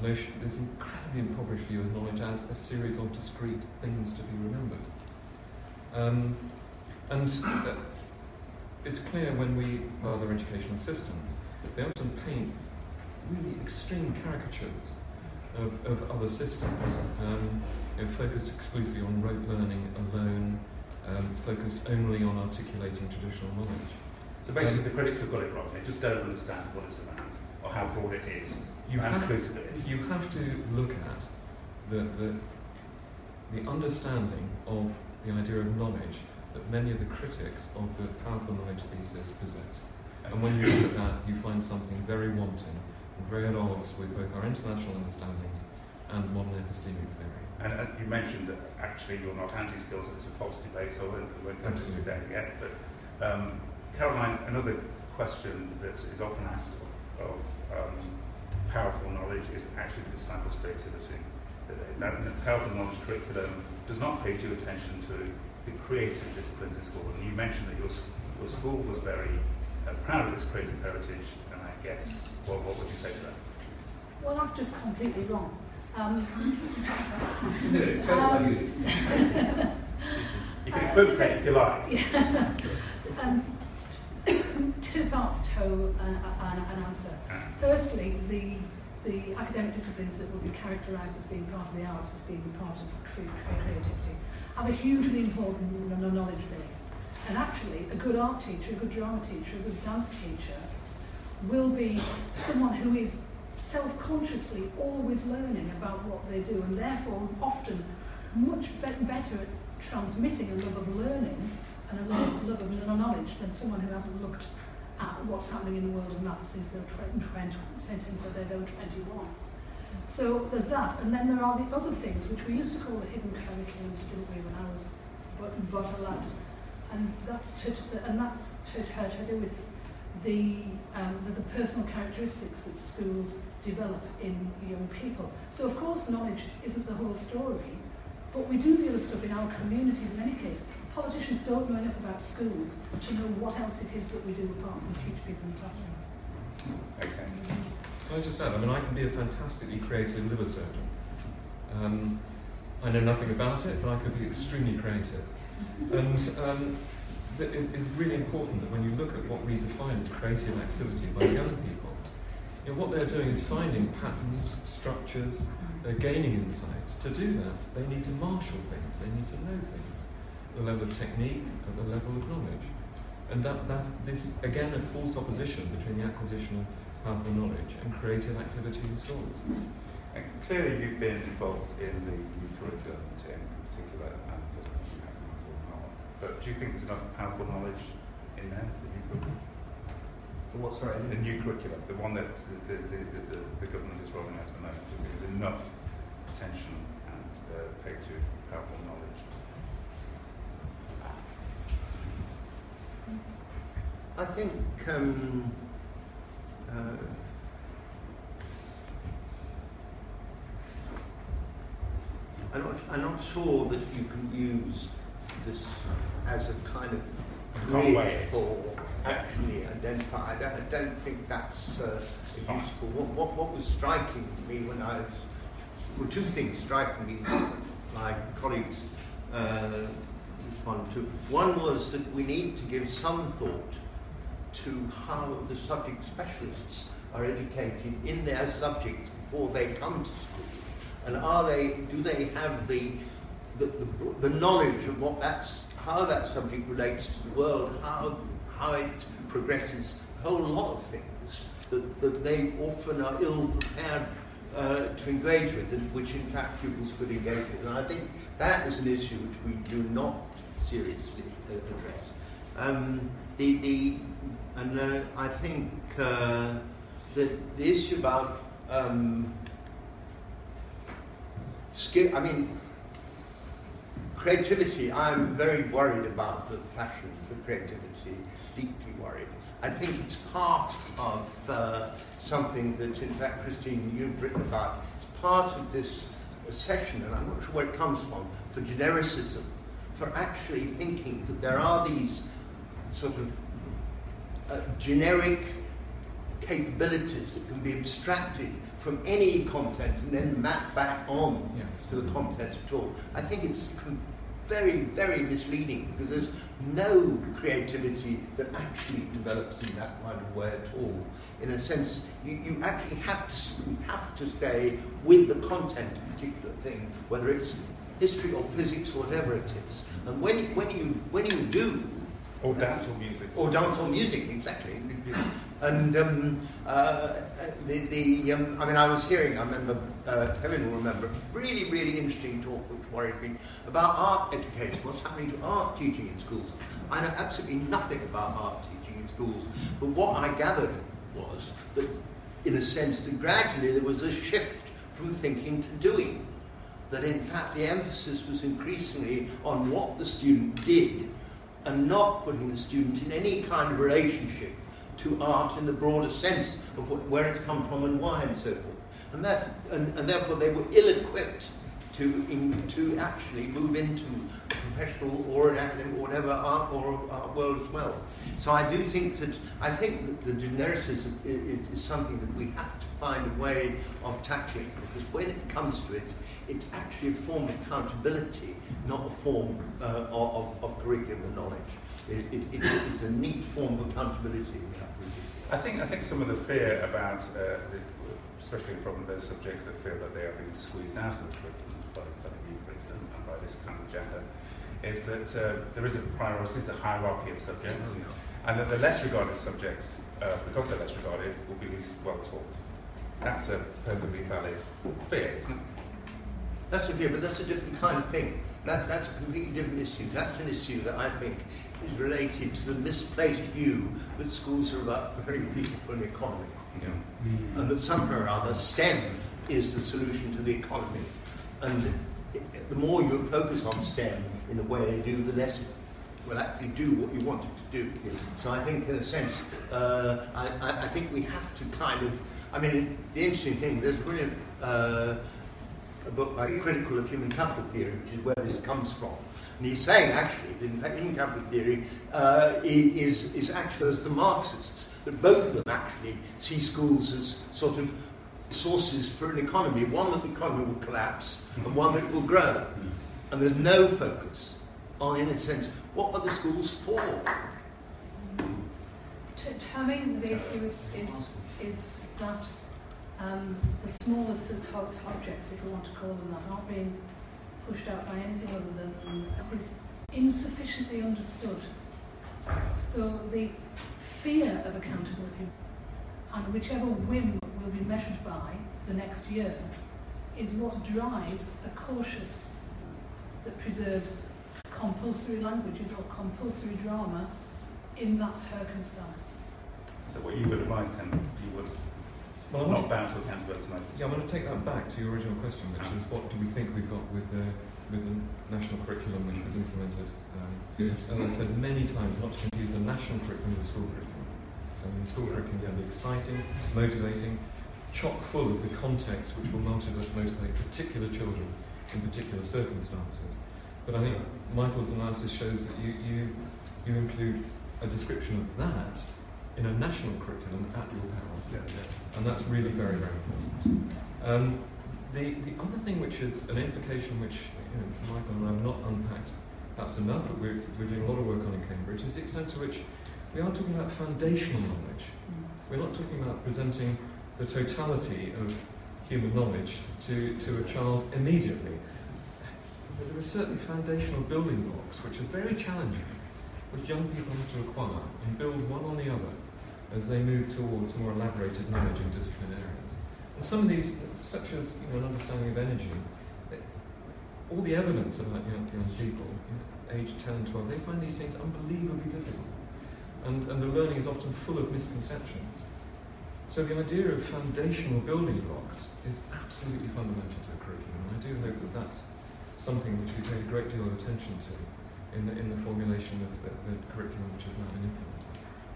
notion, this incredibly impoverished view of knowledge as a series of discrete things to be remembered. Um, and uh, it's clear when we, other educational systems, they often paint really extreme caricatures of, of other systems, um, you know, focused exclusively on rote learning alone, um, focused only on articulating traditional knowledge. So basically, the critics have got it wrong. They just don't understand what it's about or how broad it is. You have, inclusive it is. you have to look at the, the, the understanding of the idea of knowledge that many of the critics of the powerful knowledge thesis possess. And when you look at that, you find something very wanting and very at odds with both our international understandings and modern epistemic theory. And uh, you mentioned that actually you're not anti-skills, it's a false debate, so I won't, I won't go into Absolutely. that yet. But um, Carolyn, another question that is often asked of, of um, powerful knowledge is actually the stifles creativity. Now, the powerful knowledge curriculum does not pay due attention to the creative disciplines in school. And you mentioned that your, your school was very uh, proud of its creative heritage, and I guess, well, what would you say to that? Well, that's just completely wrong. Um, You can equivocate if you like. two parts to an, an, an answer. Ah. Firstly, the, the academic disciplines that would be characterised as being part of the arts, as being part of cre- cre- creativity, have a hugely important knowledge base. And actually, a good art teacher, a good drama teacher, a good dance teacher will be someone who is self-consciously always learning about what they do and therefore often much be- better at transmitting a love of learning and a love, love of knowledge than someone who hasn't looked at what's happening in the world of maths since they were 20, 20, since they they were 21. So there's that, and then there are the other things which we used to call the hidden curriculum, didn't we, when I was but, but a lad, and that's to, and that's to, to do with the, um, the the personal characteristics that schools develop in young people. So of course knowledge isn't the whole story, but we do the other stuff in our communities in any case. Politicians don't know enough about schools to know what else it is that we do apart from teach people in classrooms. Okay. Can I just add, I mean, I can be a fantastically creative liver surgeon. Um, I know nothing about it, but I could be extremely creative. And um, th- it, it's really important that when you look at what we define as creative activity by young people, you know, what they're doing is finding patterns, structures, they're gaining insights. To do that, they need to marshal things, they need to know things, at the level of technique, at the level of knowledge. And that, that this, again, a false opposition between the acquisition of powerful knowledge and creative activity in schools. And clearly, you've been involved in the new curriculum, Tim, in particular, and uh, you have powerful knowledge. But do you think there's enough powerful knowledge in there, the new curriculum? So what's right? The new curriculum, the one that the, the, the, the, the government is rolling out at the moment, do you think there's enough attention and uh, paid to powerful knowledge? I think um, uh, I'm not, I'm not sure that you can use this as a kind of You can't weigh grid for actually identify. I don't, I don't think that's uh, useful. What, what, what was striking to me when I was, well, two things striking me, my colleagues uh, responded to. One was that we need to give some thought to how the subject specialists are educated in their subjects before they come to school. And are they, do they have the, the, the, the knowledge of what that's, how that subject relates to the world, how, how it progresses, a whole lot of things that, that they often are ill prepared uh, to engage with, and which in fact pupils could engage with. And I think that is an issue which we do not seriously address. Um, the, the, and uh, I think uh, that the issue about um, skill, I mean, creativity, I'm very worried about the fashion for creativity, deeply worried. I think it's part of uh, something that, in fact, Christine, you've written about. It's part of this session, and I'm not sure where it comes from, for genericism, for actually thinking that there are these sort of uh, generic capabilities that can be abstracted from any content and then mapped back on Yeah. to the content at all. I think it's com- very, very misleading because there's no creativity that actually develops in that kind of way at all. In a sense, you, you actually have to, you have to stay with the content of a particular thing, whether it's history or physics or whatever it is. And when, when, you, when you do, Or dance or music. or dance or music, exactly. And um, uh, the, the um, I mean, I was hearing, I remember, uh, Kevin will remember, a really, really interesting talk which worried me about art education, what's happening to art teaching in schools. I know absolutely nothing about art teaching in schools, but what I gathered was that, in a sense, that gradually there was a shift from thinking to doing. That in fact the emphasis was increasingly on what the student did and not putting the student in any kind of relationship to art in the broader sense of what, where it's come from and why and so forth. And, that's, and, and therefore they were ill-equipped to, to actually move into professional or an academic or whatever art or art world as well. So I do think that I think that the genericism is, is something that we have to find a way of tackling because when it comes to it, it's actually a form of accountability, not a form uh, of, of, curriculum and knowledge. It, it, it, it's a neat form of accountability. I think I think some of the fear about, uh, the, especially from those subjects that feel that they are being squeezed out of the curriculum by, by the new curriculum and by this kind of agenda, is that uh, there is a priority, there's a hierarchy of subjects, and that the less regarded subjects, uh, because they're less regarded, will be least well taught. That's a perfectly valid fear, isn't it? That's a view, but that's a different kind of thing. That, that's a completely different issue. That's an issue that I think is related to the misplaced view that schools are about preparing people for an economy. Yeah. and that somehow or other STEM is the solution to the economy. And the more you focus on STEM in a way do, the less it will actually do what you want it to do. So I think, in a sense, uh, I, I, I think we have to kind of. I mean, the interesting thing, there's a brilliant uh, a book by Critical of Human Capital Theory, which is where this comes from. And he's saying actually that in fact human capital theory uh, is, is actually as the Marxists, that both of them actually see schools as sort of sources for an economy, one that the economy will collapse and one that will grow. And there's no focus on, in a sense, what are the schools for? To, me, the issue is, is, is that um, the smallest as hot objects, if you want to call them that, aren't being pushed out by anything other than is insufficiently understood. So the fear of accountability and whichever whim will be measured by the next year is what drives a cautious that preserves compulsory languages or compulsory drama in that circumstance. So what you would advise, Tim, you would Well, I'm not want bound to accountability motives. Yeah, I'm going to take that back to your original question, which is what do we think we've got with the, with the national curriculum which was implemented? Um, and I said many times not to confuse the national curriculum with the school curriculum. So in the school curriculum can be exciting, motivating, chock full of the context which will motivate, motivate particular children in particular circumstances. But I think Michael's analysis shows that you, you, you include a description of that in a national curriculum at your peril. And that's really very, very important. Um, the, the other thing which is an implication which you know, Michael and I have not unpacked perhaps enough, but we're, we're doing a lot of work on in Cambridge, is the extent to which we are talking about foundational knowledge. We're not talking about presenting the totality of human knowledge to, to a child immediately. But there are certainly foundational building blocks which are very challenging, which young people have to acquire and build one on the other as they move towards more elaborated knowledge and discipline areas. And some of these, such as you know, an understanding of energy, eh, all the evidence about young, young people, you know, aged 10 and 12, they find these things unbelievably difficult. And, and the learning is often full of misconceptions. So the idea of foundational building blocks is absolutely fundamental to the curriculum. And I do hope that that's something which we paid a great deal of attention to in the, in the formulation of the, the curriculum which has now been implemented.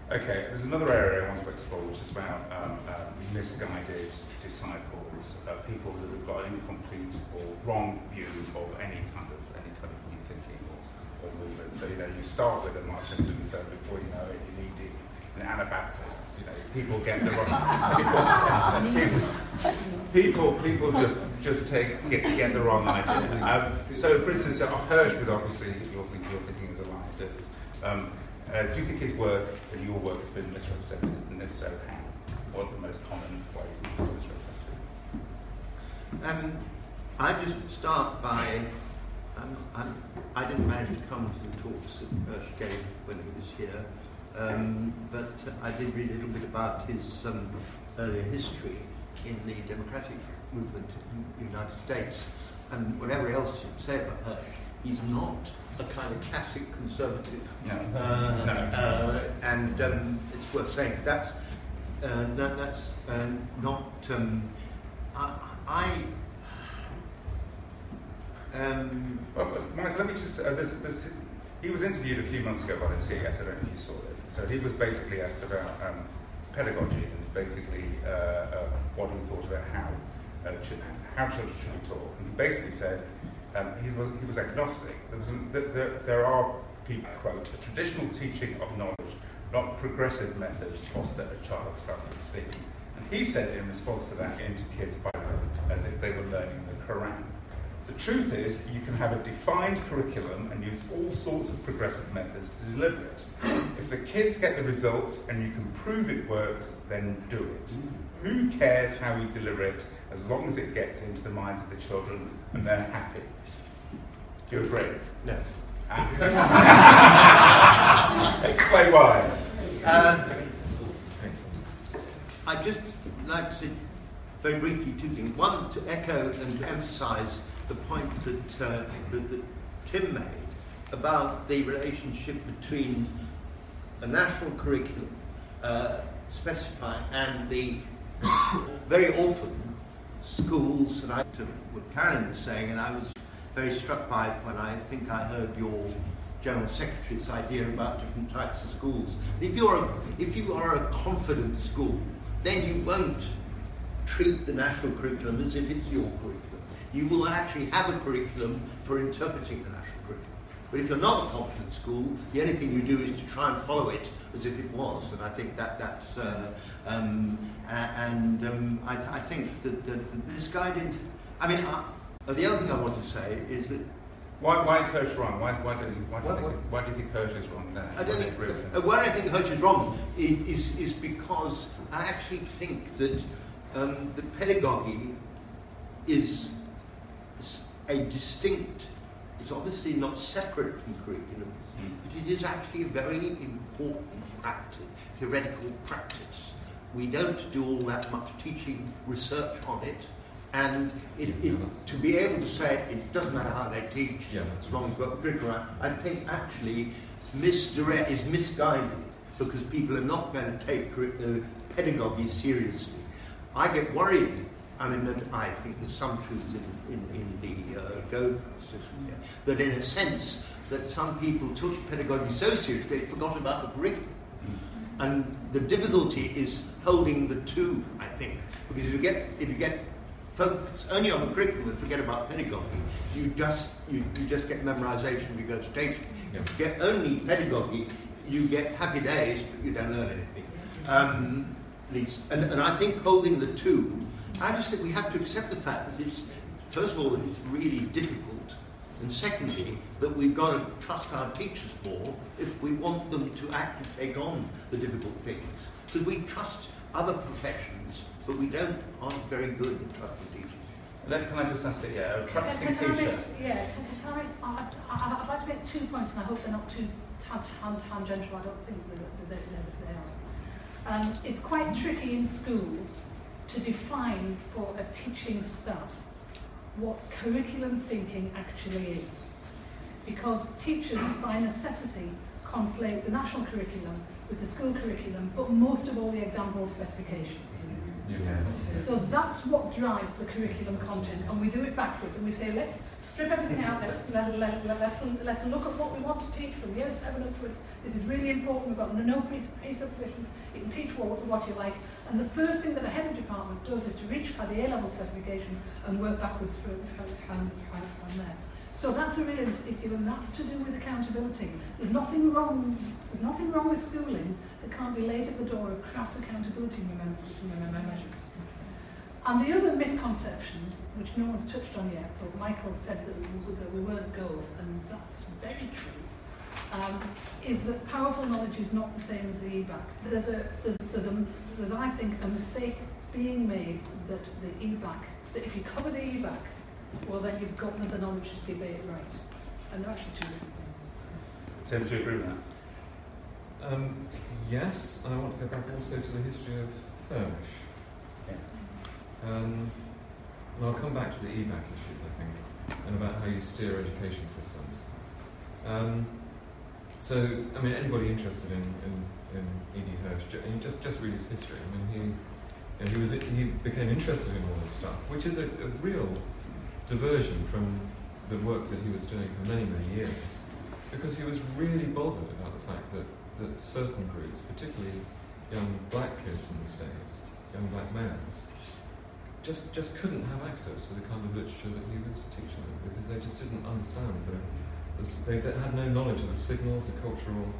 Okay, there's another area I want to explore, which is about um, uh, misguided disciples, uh, people who have got an incomplete or wrong view of any kind of any kind of new thinking or, or movement. So you know, you start with a Martin Luther, before you know it, you need it. An Anabaptists, you know, people get the wrong people, people, people just just take get, get the wrong idea. Um, so, for instance, uh, Hirsch obviously you're thinking you're thinking is a lie. Um, uh, do you think his work and your work has been misrepresented? And if so, how? What are the most common ways it was misrepresented? Um, I just start by, um, I did not manage to come to the talks that Hirsch gave when he was here, um, but I did read a little bit about his um, earlier history in the democratic movement in the United States. And whatever else you say about Hirsch, he's not a kind of classic conservative. No. Uh, no. Uh, and um, it's worth saying that's uh, that, that's uh, not. Um, I. I um, well, Mike, let me just. Uh, this, this, he was interviewed a few months ago by the TS. I don't know if you saw it. So he was basically asked about um, pedagogy and basically uh, uh, what he thought about how should, how children should be taught. And he basically said um, he, was, he was agnostic. There, was there, there are people, quote, a traditional teaching of knowledge, not progressive methods foster a child's self-esteem. And he said in response to that, into kids by rote, as if they were learning the Quran. The truth is, you can have a defined curriculum and use all sorts of progressive methods to deliver it. If the kids get the results and you can prove it works, then do it. Who cares how you deliver it as long as it gets into the minds of the children and they're happy? Do you agree? No. Explain why. Uh, I'd just like to say very briefly two things. One, to echo and to emphasise the point that, uh, that, that Tim made about the relationship between a national curriculum uh, and the very often schools, and I to what Karen was saying, and I was very struck by it when I think I heard your General Secretary's idea about different types of schools. If you're a, if you are a confident school, then you won't treat the national curriculum as if it's your curriculum. You will actually have a curriculum for interpreting the national curriculum. But if you're not a competent school, the only thing you do is to try and follow it as if it was. And I think that that's, uh, um, and um, I, I, think that the, the misguided, I mean, I, the other thing I want to say is that why, why is Hirsch wrong? Why, why, do, you, why, do you think, why do you think Hirsch is wrong there? I don't think, uh, why I think Hirsch is wrong is, is, is because I actually think that um, the pedagogy is a distinct, it's obviously not separate from curriculum, but it is actually a very important practice, theoretical practice. We don't do all that much teaching research on it, and it, it, to be able to say it doesn't matter how they teach, yeah, as long as you've got curriculum, I think actually misdirect is misguided because people are not going to take uh, pedagogy seriously. I get worried. I mean, I think there's some truth in, in, in the uh, Go system here, that in a sense that some people took pedagogy so seriously they forgot about the curriculum. And the difficulty is holding the two, I think, because if you get if you get focused only on the curriculum and forget about pedagogy, you just you, you just get memorization, regurgitation. Yeah. If you get only pedagogy, you get happy days, but you don't learn anything. Um, and, and I think holding the two, I just think we have to accept the fact that it's first of all that it's really difficult and secondly, that we've got to trust our teachers more if we want them to actually take on the difficult things. Because we trust other professions, but we don't aren't very good at trusting teachers. Then can I just ask it? Yeah, a Can, practicing can I teacher. make, yeah, can, can I, I, I, I'd like to make two points, and I hope they're not too tan- tan- tangential. I don't think that they, they, they are. Um, it's quite tricky in schools to define for a teaching staff what curriculum thinking actually is. Because teachers, by necessity, conflate the national curriculum with the school curriculum, but most of all the exam board specification. Yeah. So that's what drives the curriculum content, and we do it backwards, and we say, let's strip everything out, let's, let, let, let, let's, let's look at what we want to teach from year seven upwards. This This is really important, we've got no presuppositions, you can teach what, what you like, and the first thing that a head of department does is to reach for the A-level specification and work backwards from, from, from, there. So that's a real issue, and that's to do with accountability. There's nothing wrong. There's nothing wrong with schooling that can't be laid at the door of crass accountability measures. And the other misconception, which no one's touched on yet, but Michael said that we, that we weren't Gove, and that's very true, um, is that powerful knowledge is not the same as the EBacc. There's a, there's, there's a, there's I think a mistake being made that the EBacc, that if you cover the EBacc, well then you've got the knowledge debate right. And they're actually two different things. Tim, do you agree with that? Um, yes, and I want to go back also to the history of Hirsch. Um, and I'll come back to the EBacc issues, I think, and about how you steer education systems. Um, so, I mean, anybody interested in, in, in E.D. Hirsch, and just, just read his history. I mean, he, know, he, was, he became interested in all this stuff, which is a, a real diversion from the work that he was doing for many, many years, because he was really bothered about the fact that, that certain groups, particularly young black kids in the States, young black males, just, just couldn't have access to the kind of literature that he was teaching them because they just didn't understand the, the they had no knowledge of the signals, the cultural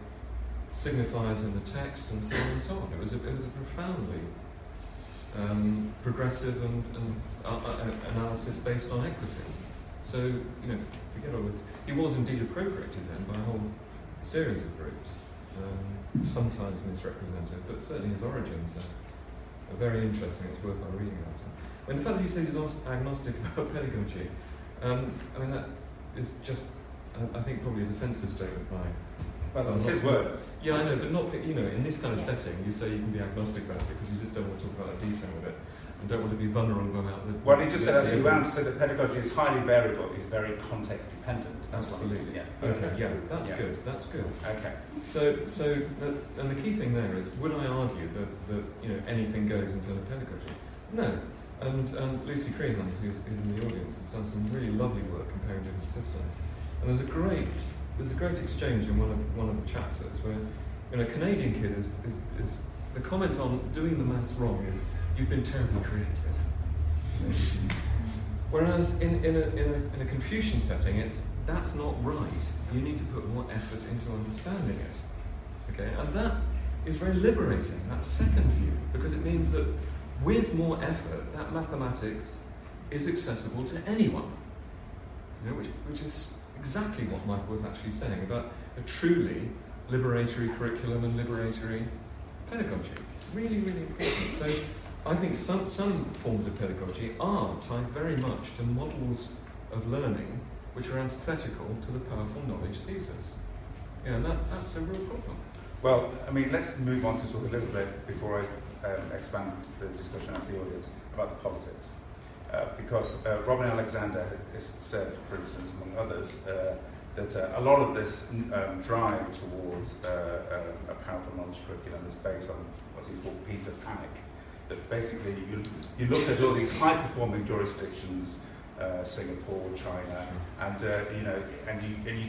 signifiers in the text, and so on and so on. It was a, it was a profoundly um, progressive and, and uh, uh, analysis based on equity. So, you know, forget all this. He was indeed appropriated then by a whole series of groups, um, sometimes misrepresented, but certainly his origins are, are very interesting. It's worthwhile reading about. And the fact that he says he's not agnostic about pedagogy, um, I mean, that is just, I, I think, probably a defensive statement by Well, that's his words. yeah, I know, but not, you know, in this kind of setting, you say you can be agnostic about it because you just don't want to talk about the detail of it and don't want to be vulnerable about the. Well, he just the- said actually, Round said that pedagogy is highly variable, is very context dependent. That's Absolutely. Yeah. Okay, yeah, that's Yeah. good, that's good. Okay. So, so, and the key thing there is, would I argue that, that you know, anything goes in terms of pedagogy? No. And um, Lucy Crehans, who's, who's in the audience, has done some really lovely work comparing different systems. And there's a great, there's a great exchange in one of one of the chapters where, you know, a Canadian kid is, is, is the comment on doing the maths wrong is, you've been terribly creative. Whereas in, in, a, in, a, in a Confucian setting, it's that's not right. You need to put more effort into understanding it. Okay, and that is very liberating. That second view, because it means that with more effort, that mathematics is accessible to anyone. You know, which, which is exactly what Michael was actually saying about a truly liberatory curriculum and liberatory pedagogy. Really, really important. So I think some, some forms of pedagogy are tied very much to models of learning which are antithetical to the powerful knowledge thesis. Yeah, and that, that's a real problem. Well, I mean, let's move on to talk a little bit before I um, expand the discussion out the audience about the politics. Uh, because uh, Robin Alexander has said, for instance, among others, uh, that uh, a lot of this um, drive towards uh, a powerful knowledge curriculum is based on what he called PISA panic. that basically you, you look at all these high performing jurisdictions, Singapore, China, and you know, and you, and you,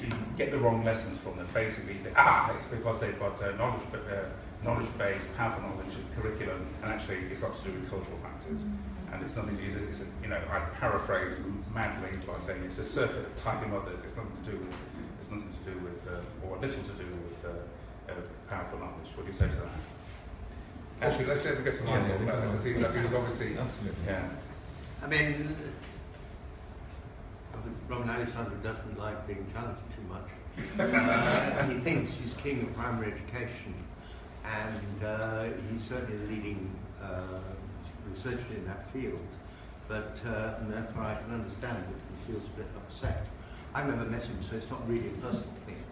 you get the wrong lessons from them. Basically, they, ah, it's because they've got knowledge, knowledge base, powerful knowledge curriculum, and actually it's not to do with cultural factors. And it's nothing to do with, it's a, you know, I paraphrase madly by saying it's a surfeit of tiger mothers. It's nothing to do with, it's nothing to do with, uh, or little to do with uh, uh, powerful knowledge. What do you say to that? Actually, let's let me get to Yeah, Michael. yeah, yeah. because he's, he's obviously, Absolutely. yeah. I mean, Robin Alexander doesn't like being challenged too much. Uh, he thinks he's king of primary education, and uh, he's certainly the leading uh, researcher in that field. But uh, and therefore, I can understand that he feels a bit upset. I've never met him, so it's not really a personal thing.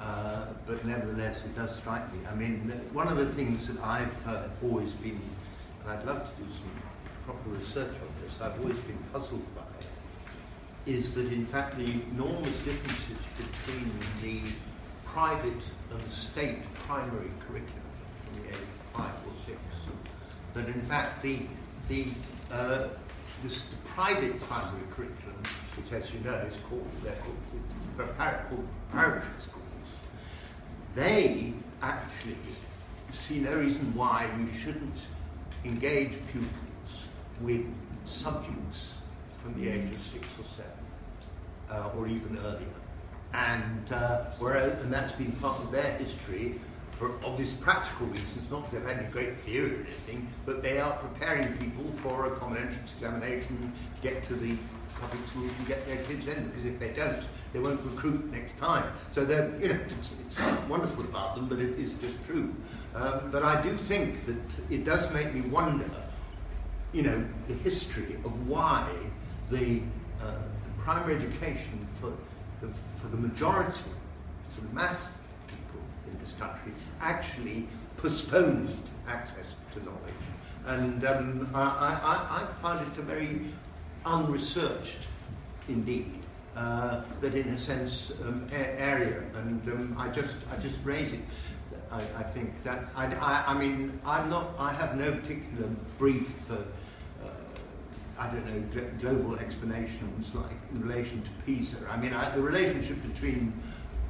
Uh, but nevertheless, it does strike me. I mean, one of the things that I've uh, always been, and I'd love to do some proper research on this, I've always been puzzled by, is that in fact the enormous differences between the private and state primary curriculum from the age of five or that in fact the, the, uh, the, s- the private primary curriculum, which as you know is called, they're called, called preparatory schools, they actually see no reason why we shouldn't engage pupils with subjects from the age of six or seven, uh, or even earlier. And uh, whereas, and that's been part of their history for obvious practical reasons, not because they've had any great theory or anything, but they are preparing people for a common entrance examination, get to the public schools and get their kids in, because if they don't, they won't recruit next time. So they're, you know, it's, it's wonderful about them, but it is just true. Um, but I do think that it does make me wonder, you know, the history of why the, uh, the primary education for the, for the majority, for the mass country, actually postponed access to knowledge. And um, I, I, I find it a very unresearched, indeed, uh, that in a sense um, a- area. And um, I just I just raise it. I, I think that I, I, I mean I'm not I have no particular brief. Uh, I don't know glo- global explanations like in relation to PISA. I mean I, the relationship between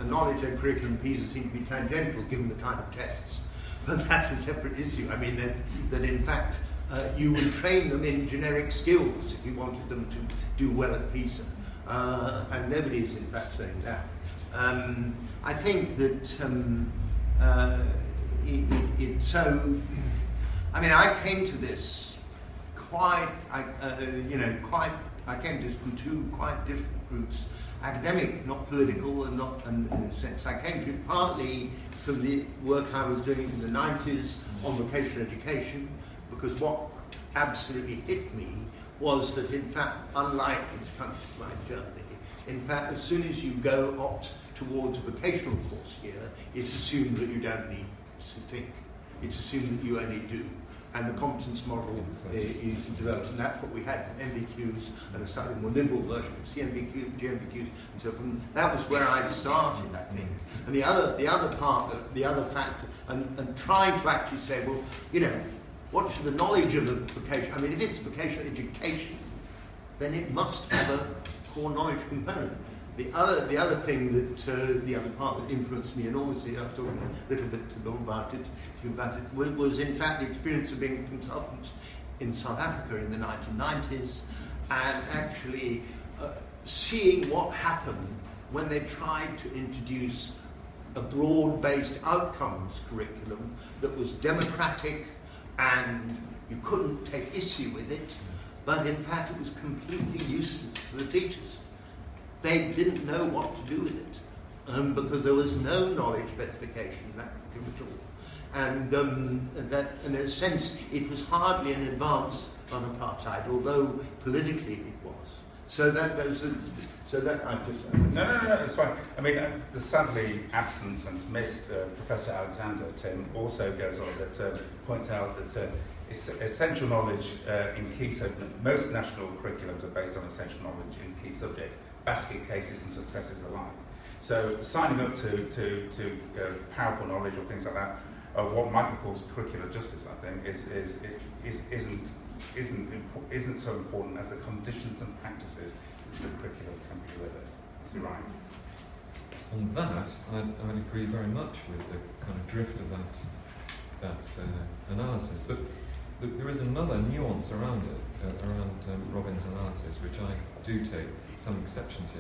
a knowledge and curriculum PISA seem to be tangential given the type of tests. But that's a separate issue. I mean that that in fact uh, you would train them in generic skills if you wanted them to do well at PISA. Uh, and nobody is in fact saying that. Um, I think that um, uh, it, it, it, so, I mean, I came to this quite, I, uh, you know, quite, I came to this from two quite different routes. Academic, not political, and not, and in a sense, I came to it partly from the work I was doing in the 90s on vocational education, because what absolutely hit me was that, in fact, unlike in countries like Germany, in fact, as soon as you go opt towards a vocational course here, it's assumed that you don't need to think. It's assumed that you only do. And the competence model i- is developed, and that's what we had from NVQs and a slightly more liberal version of GNVQ, GNVQs, and so from that was where I started, I think. And the other, the other part, the other factor, and, and trying to actually say, well, you know, what's the knowledge of a vocation? I mean, if it's vocational education, then it must have a core knowledge component. The other, the other thing that, uh, the other part that influenced me enormously, I've talked a little bit to Bill about it, to it, was, in fact the experience of being a consultant in South Africa in the 1990s and actually uh, seeing what happened when they tried to introduce a broad-based outcomes curriculum that was democratic and you couldn't take issue with it, but in fact it was completely useless for the teachers. They didn't know what to do with it um, because there was no knowledge specification in that curriculum at all. And um, that, in a sense, it was hardly an advance on apartheid, although politically it was. So that those are, so that I just No, no, no, no, it's fine. I mean, uh, the sadly absent and missed uh, Professor Alexander Tim also goes on that uh, points out that uh, essential knowledge uh, in key subjects, most national curriculums are based on essential knowledge in key subjects, basket cases and successes alike. So signing up to, to, to uh, powerful knowledge or things like that uh, what Michael calls curricular justice, I think, is, is, is, isn't, isn't, impo- isn't so important as the conditions and practices which the curriculum can be delivered. Is he right? On that, I'd, I'd agree very much with the kind of drift of that, that uh, analysis. But th- there is another nuance around it, uh, around um, Robin's analysis, which I do take some exception to.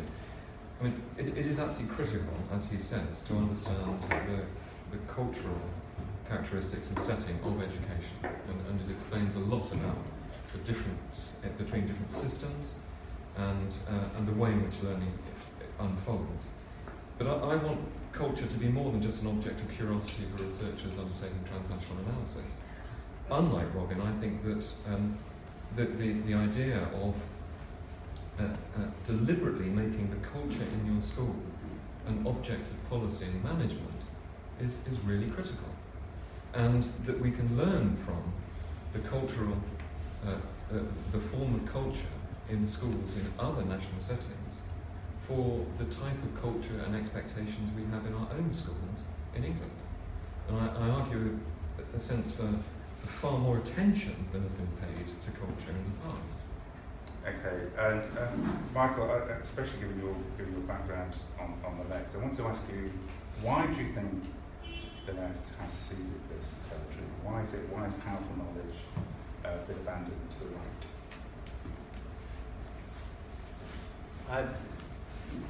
I mean, it, it is absolutely critical, as he says, to understand the, the cultural characteristics and setting of education, and, and it explains a lot about the difference uh, between different systems and, uh, and the way in which learning unfolds. But I, I want culture to be more than just an object of curiosity for researchers undertaking transnational analysis. Unlike Robin, I think that um, the, the, the idea of uh, uh, deliberately making the culture in your school an object of policy and management is, is really critical. And that we can learn from the cultural, uh, uh, the form of culture in schools in other national settings for the type of culture and expectations we have in our own schools in England. And I, I argue a, sense for, for far more attention than has been paid to culture in the past. Okay, and um, Michael, uh, especially given your, given your background on, on the left, I want to ask you, why do you think the left has ceded this territory? Why is it, why is powerful knowledge uh, been abandoned to the right? I've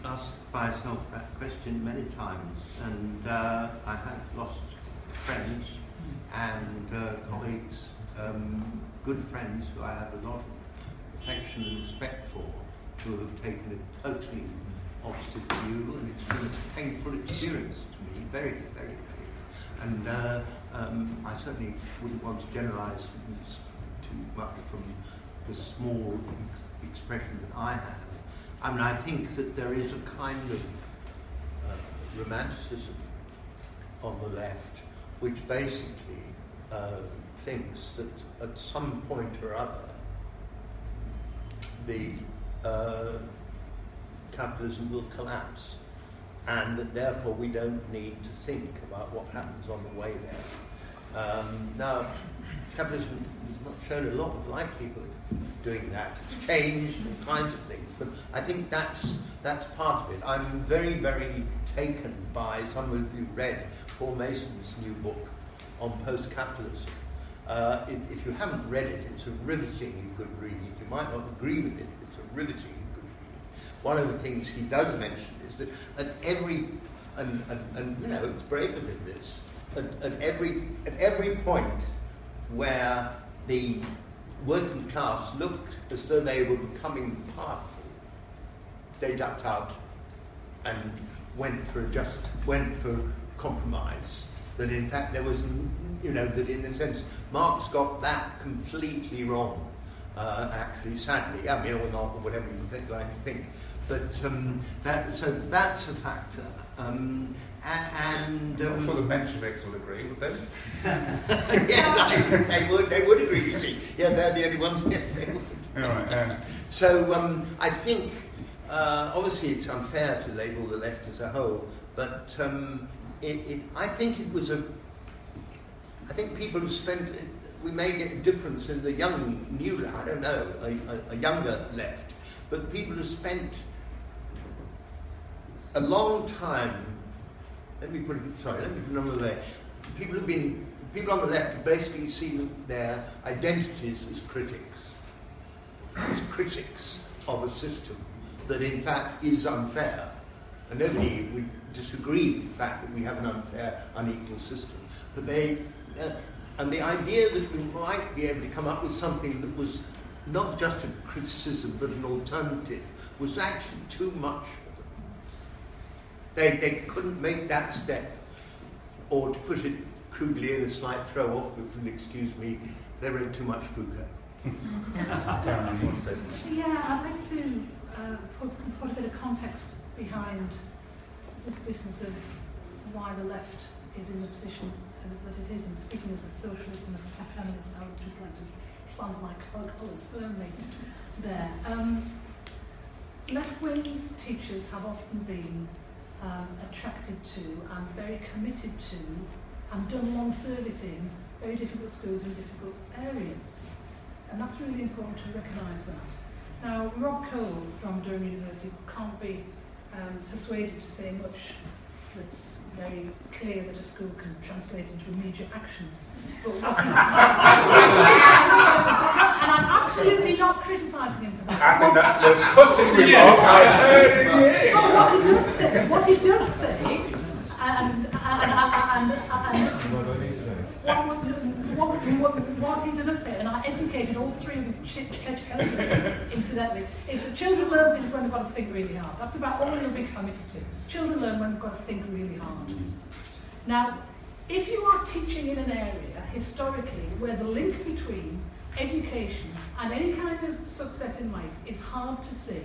asked myself that question many times, and uh, I have lost friends and uh, colleagues, um, good friends who I have a lot of affection and respect for, who have taken a totally opposite view, and it's been a painful experience to me, very. And uh, um, I certainly wouldn't want to generalise too much from the small expression that I have. I mean, I think that there is a kind of uh, romanticism on the left which basically uh, thinks that at some point or other the uh, capitalism will collapse and that therefore we don't need to think about what happens on the way there. Um, now, capitalism has not shown a lot of likelihood doing that. It's changed all kinds of things, but I think that's that's part of it. I'm very, very taken by some of you read Paul Mason's new book on post-capitalism. Uh, if you haven't read it, it's a riveting good read. You might not agree with it, it's a riveting good read. One of the things he does mention that at every, and, and, and you know, it's brave of him this, at, at, every, at every point where the working class looked as though they were becoming powerful, they ducked out and went for just went for compromise. That in fact there was, you know, that in a sense Marx got that completely wrong. Uh, actually, sadly, I mean, or not, or whatever you think, like to think. But um, that, so that's a factor. Um, and I'm um, sure the Mensheviks will agree, would they? yes, I, they would. They would agree. You see, yeah, they're the only ones. Yes, they would. Right, So um, I think, uh, obviously, it's unfair to label the left as a whole, but um, it, it, I think it was a. I think people who spent. We may get a difference in the young, new. I don't know, a, a, a younger left, but people who spent a long time. Let me put it. Sorry, let me put it another way. People have been. People on the left have basically seen their identities as critics as critics of a system that in fact is unfair. And nobody would disagree with the fact that we have an unfair, unequal system. But they, uh, and the idea that we might be able to come up with something that was not just a criticism but an alternative was actually too much. They, they couldn't make that step. Or to put it crudely in a slight throw off, if you'll excuse me, they read too much Foucault. Carolyn, you want to say something? Yeah, I'd like to uh, put, put a bit of context behind this business of why the left is in the position as, that it is, and speaking as a socialist and a feminist, I would just like to plant my colours firmly there. Um, left-wing teachers have often been um, attracted to and very committed to and done long service in very difficult schools in difficult areas. And that's really important to recognise that. Now, Rob Coe from Durham University can't be um, persuaded to say much that's very clear that a school can translate into immediate action. But what he, and I'm absolutely not criticising him for that. I think that's the most cutting remark I've heard in years. But what he does say, what he does say, and, and, and, and, and, Not only today. what, what, what, what he does say, and I educated all three of his ch- ch- children, incidentally, is that children learn things when they've got to think really hard. That's about all you'll be committed to. Children learn when they've got to think really hard. Now, if you are teaching in an area, historically, where the link between education and any kind of success in life is hard to see,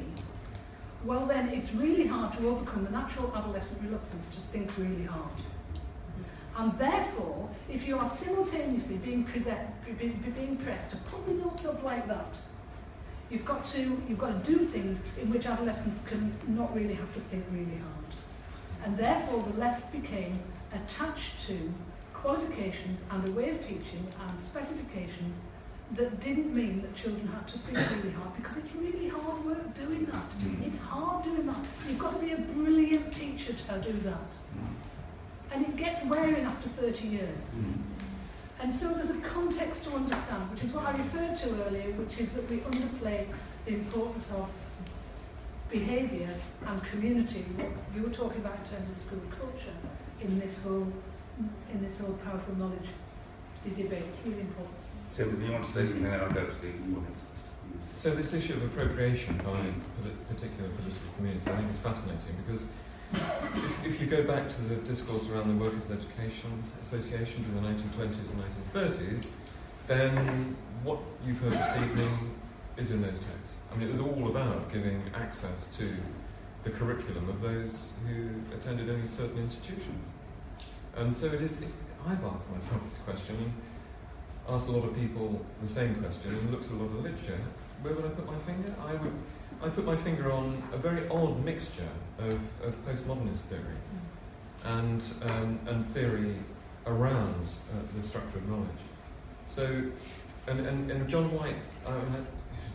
well then it's really hard to overcome the natural adolescent reluctance to think really hard. And therefore, if you are simultaneously being, present, be, be, being pressed to put results up like that, you've got to you've got to do things in which adolescents can not really have to think really hard. And therefore, the left became attached to qualifications and a way of teaching and specifications that didn't mean that children had to think really hard because it's really hard work doing that. It's hard doing that. You've got to be a brilliant teacher to do that. And it gets wearing after 30 years. And so there's a context to understand, which is what I referred to earlier, which is that we underplay the importance of behaviour and community, what you were talking about in terms of school culture, in this whole, in this whole powerful knowledge debate. It's really important. Tim, do you want to say something? Then I'll go to the audience. So this issue of appropriation by particular political communities, I think is fascinating because if, if you go back to the discourse around the Workers' Education Association during the 1920s and 1930s, then what you've heard this evening is in those texts. I mean, it was all about giving access to the curriculum of those who attended only certain institutions. And so it is, I've asked myself this question and asked a lot of people the same question and looked at a lot of literature, where would I put my finger? I would I put my finger on a very odd mixture of, of postmodernist theory and, um, and theory around uh, the structure of knowledge. So, and, and, and John White, I mean,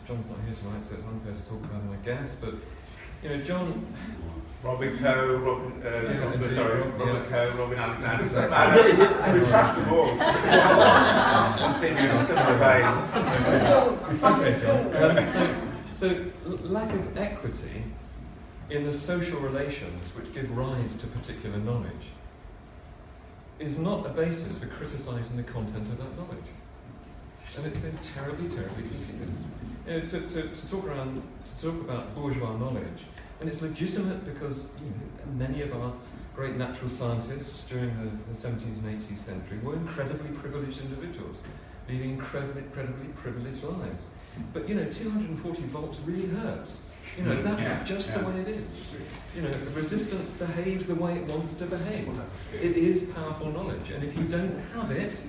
John's not here tonight, so it's unfair to talk about him, I guess, but, you know, John, Robin Coe, Robin, uh, Yeah, Robin- indeed, sorry, Rob- Robin yeah. Coe, Robin Alexander. I we trashed them all. Continue in a similar vein. Okay, John. Um, so, so lack of equity in the social relations which give rise to particular knowledge is not a basis for criticising the content of that knowledge. And it's been terribly, terribly confused. You know, to, to, to talk around, to talk about bourgeois knowledge, and it's legitimate because you know, many of our great natural scientists during the, the 17th and 18th century were incredibly privileged individuals, leading incredibly, incredibly privileged lives. But you know, 240 volts really hurts. You know, that's Yeah, just yeah. the way it is. You know, resistance behaves the way it wants to behave. It is powerful knowledge, and if you don't have it,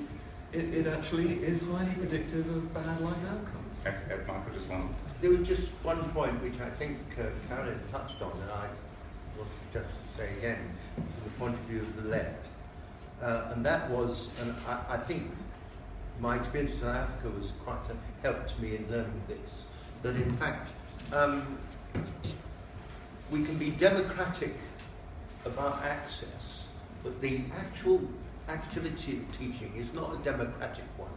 it, it actually is highly predictive of bad life outcomes. Michael, just one. There was just one point which I think uh, Carolyn touched on, and I to just say again, from the point of view of the left. Uh, and that was, and I, I think my experience in South Africa was quite a help to me in learning this, that in fact um, we can be democratic about access, but the actual activity of teaching is not a democratic one.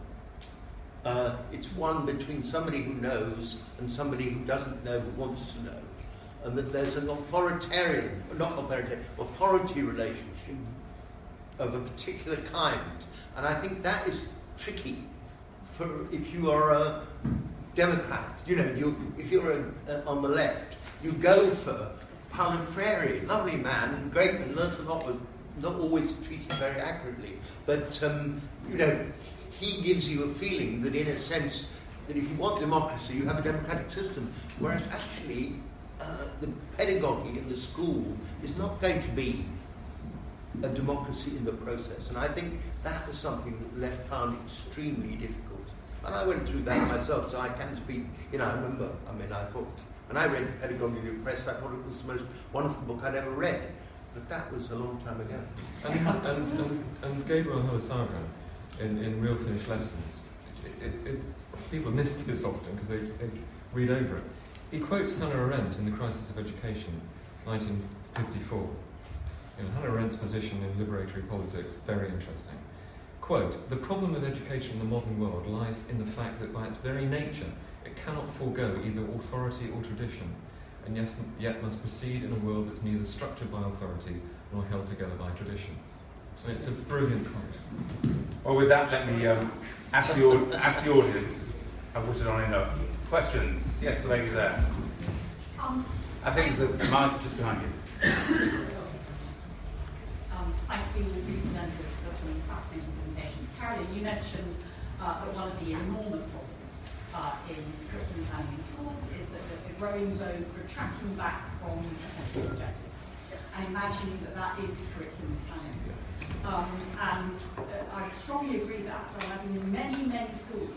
Uh, it's one between somebody who knows and somebody who doesn't know who wants to know. And that there's an authoritarian, not authoritarian, authority relationship of a particular kind. And I think that is tricky for if you are a Democrat. You know, you, if you're a, a, on the left, you go for Paulo Freire, lovely man, great, and learns a lot, but not always treated very accurately. But, um, you know, he gives you a feeling that, in a sense, that if you want democracy, you have a democratic system. Whereas actually, uh, the pedagogy in the school is not going to be a democracy in the process. And I think that was something that left found extremely difficult. And I went through that myself, so I can speak. You know, I remember, I mean, I thought, when I read Pedagogy of the Oppressed, I thought it was the most wonderful book I'd ever read. But that was a long time ago. And, and, and, and Gabriel Halasaga, in, in Real Finnish Lessons, it, it, it, people miss this often because they, they read over it. He quotes Hannah Arendt in The Crisis of Education, 1954. You know, Hannah Arendt's position in liberatory politics, very interesting. Quote, the problem of education in the modern world lies in the fact that by its very nature it cannot forego either authority or tradition, and yet must proceed in a world that's neither structured by authority nor held together by tradition. So it's a brilliant quote. Well, with that, let me um, ask, the, ask the audience. I've whistled on enough. Questions? Yes, the lady there. Um, I think there's a mic just behind you. um, thank you, all three presenters, for some fascinating presentations. Carolyn, you mentioned uh, that one of the enormous problems uh, in curriculum planning in schools is that the, the growing zone for tracking back from assessment objectives and imagining that that is curriculum planning. Um, and uh, I strongly agree that. I've been in many, many schools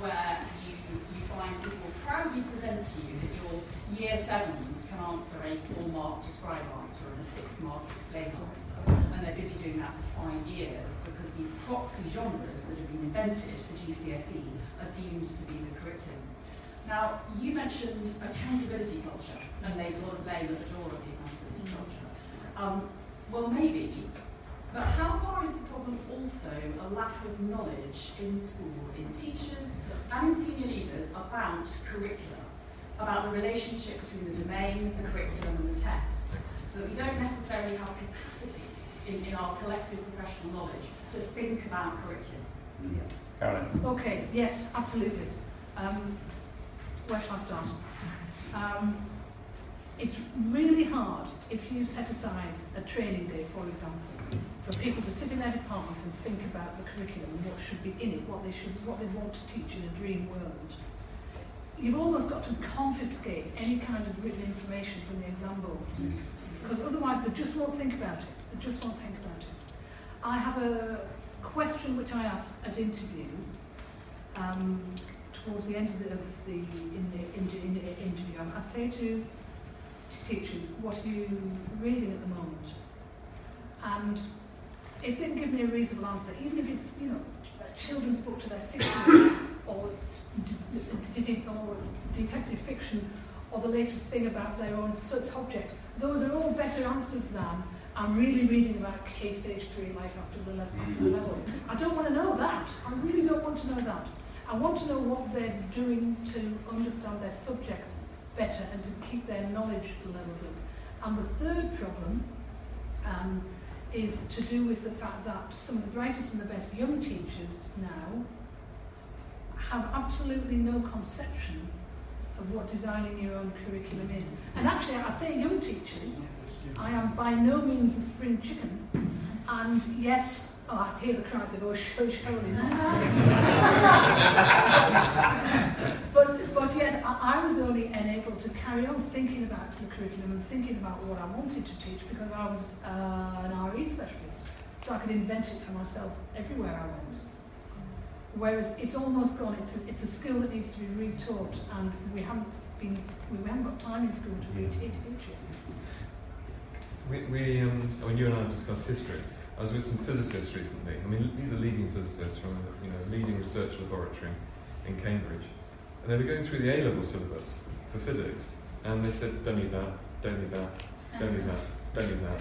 where you, you find people proudly present to you that your year sevens can answer a four mark describe answer and a six mark explain answer. And they're busy doing that for five years because these proxy genres that have been invented for GCSE are deemed to be the curriculum. Now, you mentioned accountability culture and laid a lot of blame at the door of the accountability culture. Um, well, maybe, but how far is the problem also a lack of knowledge in schools, in teachers and in senior leaders about curricula, about the relationship between the domain, the curriculum and the test, so that we don't necessarily have capacity in, in our collective professional knowledge to think about curriculum. Carolyn. Okay, yes, absolutely. Um, where shall I start? Um, it's really hard if you set aside a training day, for example, for people to sit in their departments and think about the curriculum and what should be in it, what they should, what they want to teach in a dream world. You've almost got to confiscate any kind of written information from the exam boards, because otherwise they just won't think about it. They just won't think about it. I have a question which I ask at interview um, towards the end of the, of the in the, in, in the interview. I say to teachers, "What are you reading at the moment?" And if they give me a reasonable answer, even if it's you know a children's book to their grade or, or detective fiction or the latest thing about their own subject, those are all better answers than I'm really reading about Key stage three life after the, le- after the levels. I don't want to know that. I really don't want to know that. I want to know what they're doing to understand their subject better and to keep their knowledge levels up. And the third problem um, is to do with the fact that some of the brightest and the best young teachers now have absolutely no conception of what designing your own curriculum is. And actually, I say young teachers, I am by no means a spring chicken, and yet, oh, I hear the cries of, oh, show, Shirley. but, but yet, I, I was only enabled to carry on thinking about the curriculum and thinking about what I wanted to teach because I was uh, an RE specialist. So I could invent it for myself everywhere I went. Whereas it's almost gone, it's a, it's a skill that needs to be retaught, and we haven't, been, we haven't got time in school to reteach it. We, we um, when you and I discussed history, I was with some physicists recently. I mean, these are leading physicists from a you know, leading research laboratory in Cambridge. And they were going through the A-level syllabus for physics. And they said, don't need that, don't need that, don't need that, don't need that.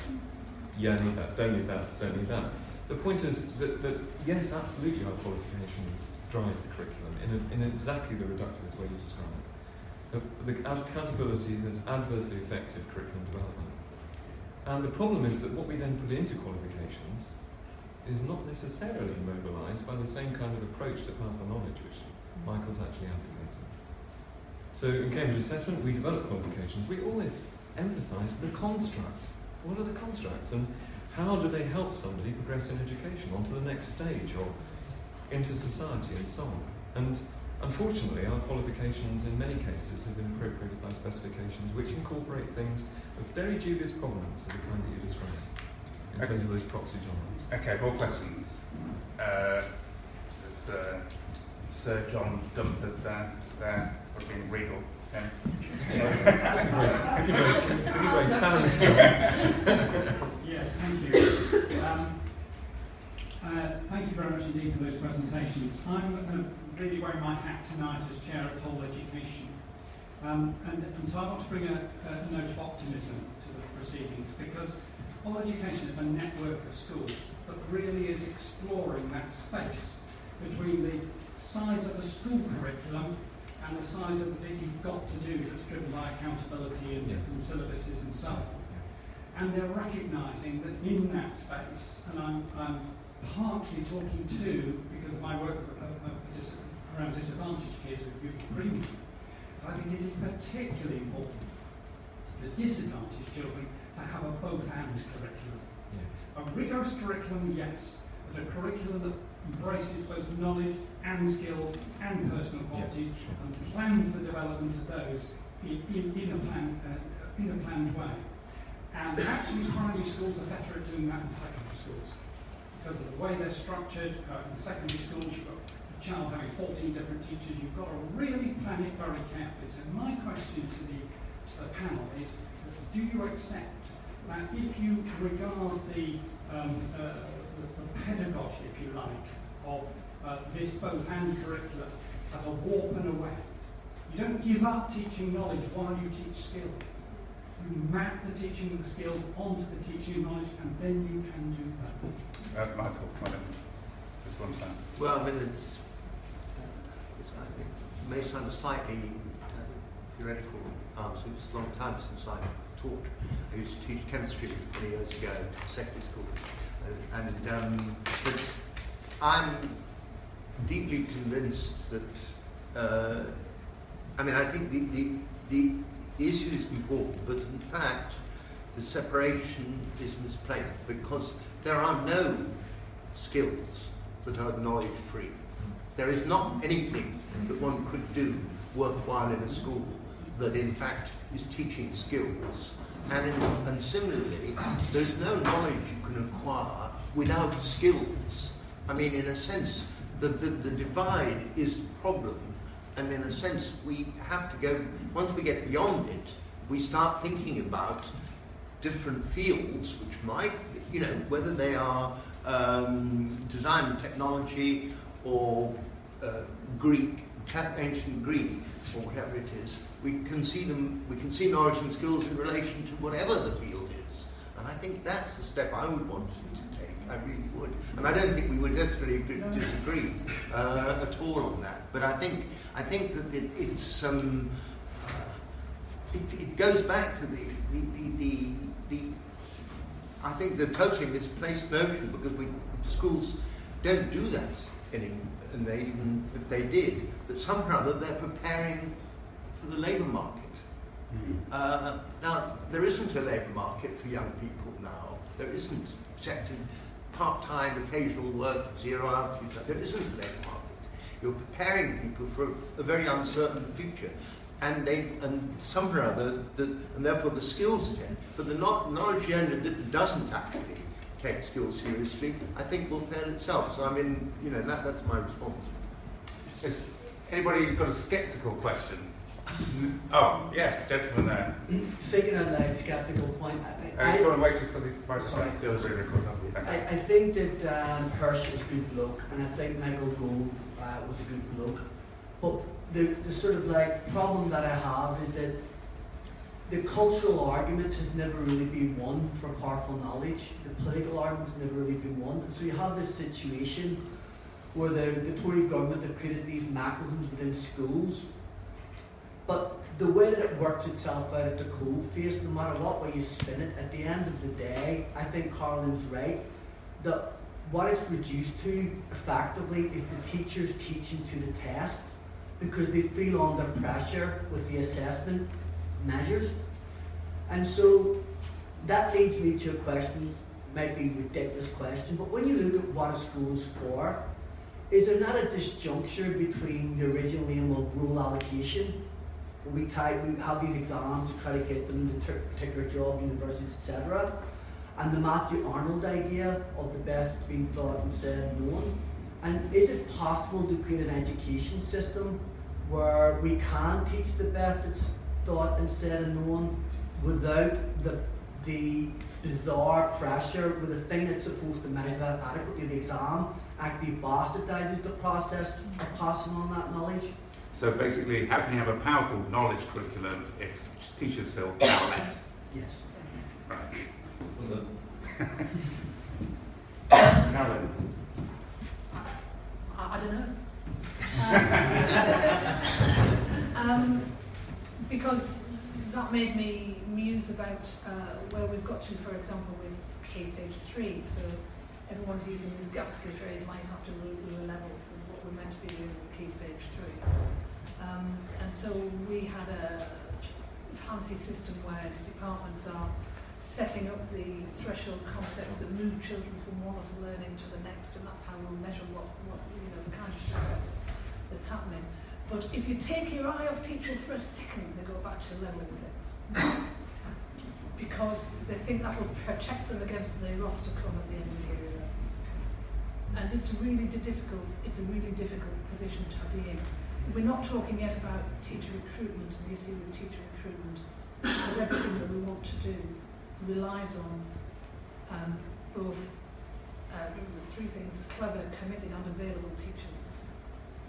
Yeah, need that, don't need that, don't need that. The point is that, that yes, absolutely our qualifications drive the curriculum in, a, in exactly the reductivist way you describe. The, the accountability has adversely affected curriculum development. And the problem is that what we then put into qualifications is not necessarily mobilised by the same kind of approach to powerful knowledge which mm. Michael's actually advocating. So in Cambridge Assessment, we develop qualifications. We always emphasise the constructs. What are the constructs? And how do they help somebody progress in education onto the next stage or into society and so on? And Unfortunately, our qualifications in many cases have been appropriated by specifications which incorporate things of very dubious provenance of the kind that you described in okay. terms of those proxy genres. Okay, more questions. Uh, there's uh, Sir John Dunford there, there looking regal. Yeah. yeah. talented. yes, thank you. Um, uh, thank you very much indeed for those presentations. I'm uh, really wearing my hat tonight as chair of whole education. Um, and, and, so I want to bring a, a, note of optimism to the proceedings because whole education is a network of schools that really is exploring that space between the size of the school curriculum and the size of the bit you've got to do that's driven by accountability and, yes. and syllabuses and so on. And they're recognising that in that space, and I'm, I'm partly talking to, because of my work around disadvantaged kids with youth agreement, I think it is particularly important for disadvantaged children to have a both and curriculum. Yes. A rigorous curriculum, yes, but a curriculum that embraces both knowledge and skills and personal qualities yes, sure. and plans the development of those in, in, in a, plan, uh, in a planned way. And actually, primary schools are better at doing that than secondary schools because of the way they're structured. Uh, in secondary schools, you've got child having 14 different teachers. You've got to really plan it very carefully. So my question to the, to the panel is, do you accept that if you regard the, um, uh, the, the pedagogy, if you like, of uh, this both and curriculum as a warp and a weft, you don't give up teaching knowledge while you teach skills you map the teaching of the skills onto the teaching of knowledge, and then you can do that. Uh, Michael, why just one time. Well, I mean, it's, it's I think, it may sound a slightly uh, theoretical answer. It's a long time since I taught. I used to teach chemistry many years ago, secondary school, and, and um, I'm deeply convinced that. Uh, I mean, I think the, the the issue is important, but in fact, the separation is misplaced because there are no skills that are knowledge free. There is not anything that one could do worthwhile in a school that in fact is teaching skills. And, in, and similarly, there's no knowledge you can acquire without skills. I mean, in a sense, the, the, the divide is the problem and in a sense, we have to go, once we get beyond it, we start thinking about different fields which might, you know, whether they are um, design and technology or uh, Greek, ancient Greek, or whatever it is, we can see them, we can see knowledge and skills in relation to whatever the field is. And I think that's the step I would want you to take. I really would. And I don't think we would necessarily disagree uh, at all on that. But I think I think that it, it's um, it, it, goes back to the the, the, the, the I think the totally misplaced notion because we schools don't do that anymore, and they even if they did, that somehow that they're preparing for the labour market. Mm. Uh, now there isn't a labour market for young people now. There isn't, except in part-time, occasional work, zero hours. There isn't a labour market. You're preparing people for a, a very uncertain future. And they, and somehow the, the, and therefore the skills agenda, but the knowledge agenda that doesn't actually take skills seriously, I think will fail itself. So I mean, you know, that, that's my response. Has anybody got a sceptical question? Oh, yes, gentleman there. Second on that skeptical point, I, I, uh, wait just for the Sorry. I, I think that um, Hirsch was a good bloke, and I think Michael Gove uh, was a good bloke. But the, the sort of like problem that I have is that the cultural argument has never really been won for powerful knowledge. The political argument's never really been won. And so you have this situation where the, the Tory government have created these mechanisms within schools but the way that it works itself out at the cold face, no matter what way you spin it, at the end of the day, I think Carolyn's right that what it's reduced to effectively is the teachers teaching to the test because they feel under pressure with the assessment measures. And so that leads me to a question, might be a ridiculous question, but when you look at what a school's for, is there not a disjuncture between the original aim of rule allocation where we try, we have these exams to try to get them into particular job, universities, etc. And the Matthew Arnold idea of the best being thought instead of known. And is it possible to create an education system where we can teach the best that's thought instead of known without the, the bizarre pressure with the thing that's supposed to measure that adequately, the exam, actually bastardizes the process of passing on that knowledge. So basically, how can you have a powerful knowledge curriculum if teachers feel powerless? Yes. Right. Well, Now then, I, I don't know. Um, um, because that made me muse about uh, where we've got to, for example, with Key stage three. So everyone's using this ghastly phrase, life after the levels, of what we're meant to be doing with Key stage three. Um, and so we had a fancy system where departments are setting up the threshold concepts that move children from one level learning to the next, and that's how we'll measure what, what you know, the kind of success that's happening. But if you take your eye off teachers for a second, they go back to levelling things. because they think that will protect them against the wrath to come at the end of the year. And it's really difficult, it's a really difficult position to be in. We're not talking yet about teacher recruitment and the issue with teacher recruitment, because everything that we want to do relies on um, both uh, the three things clever, committed, and available teachers.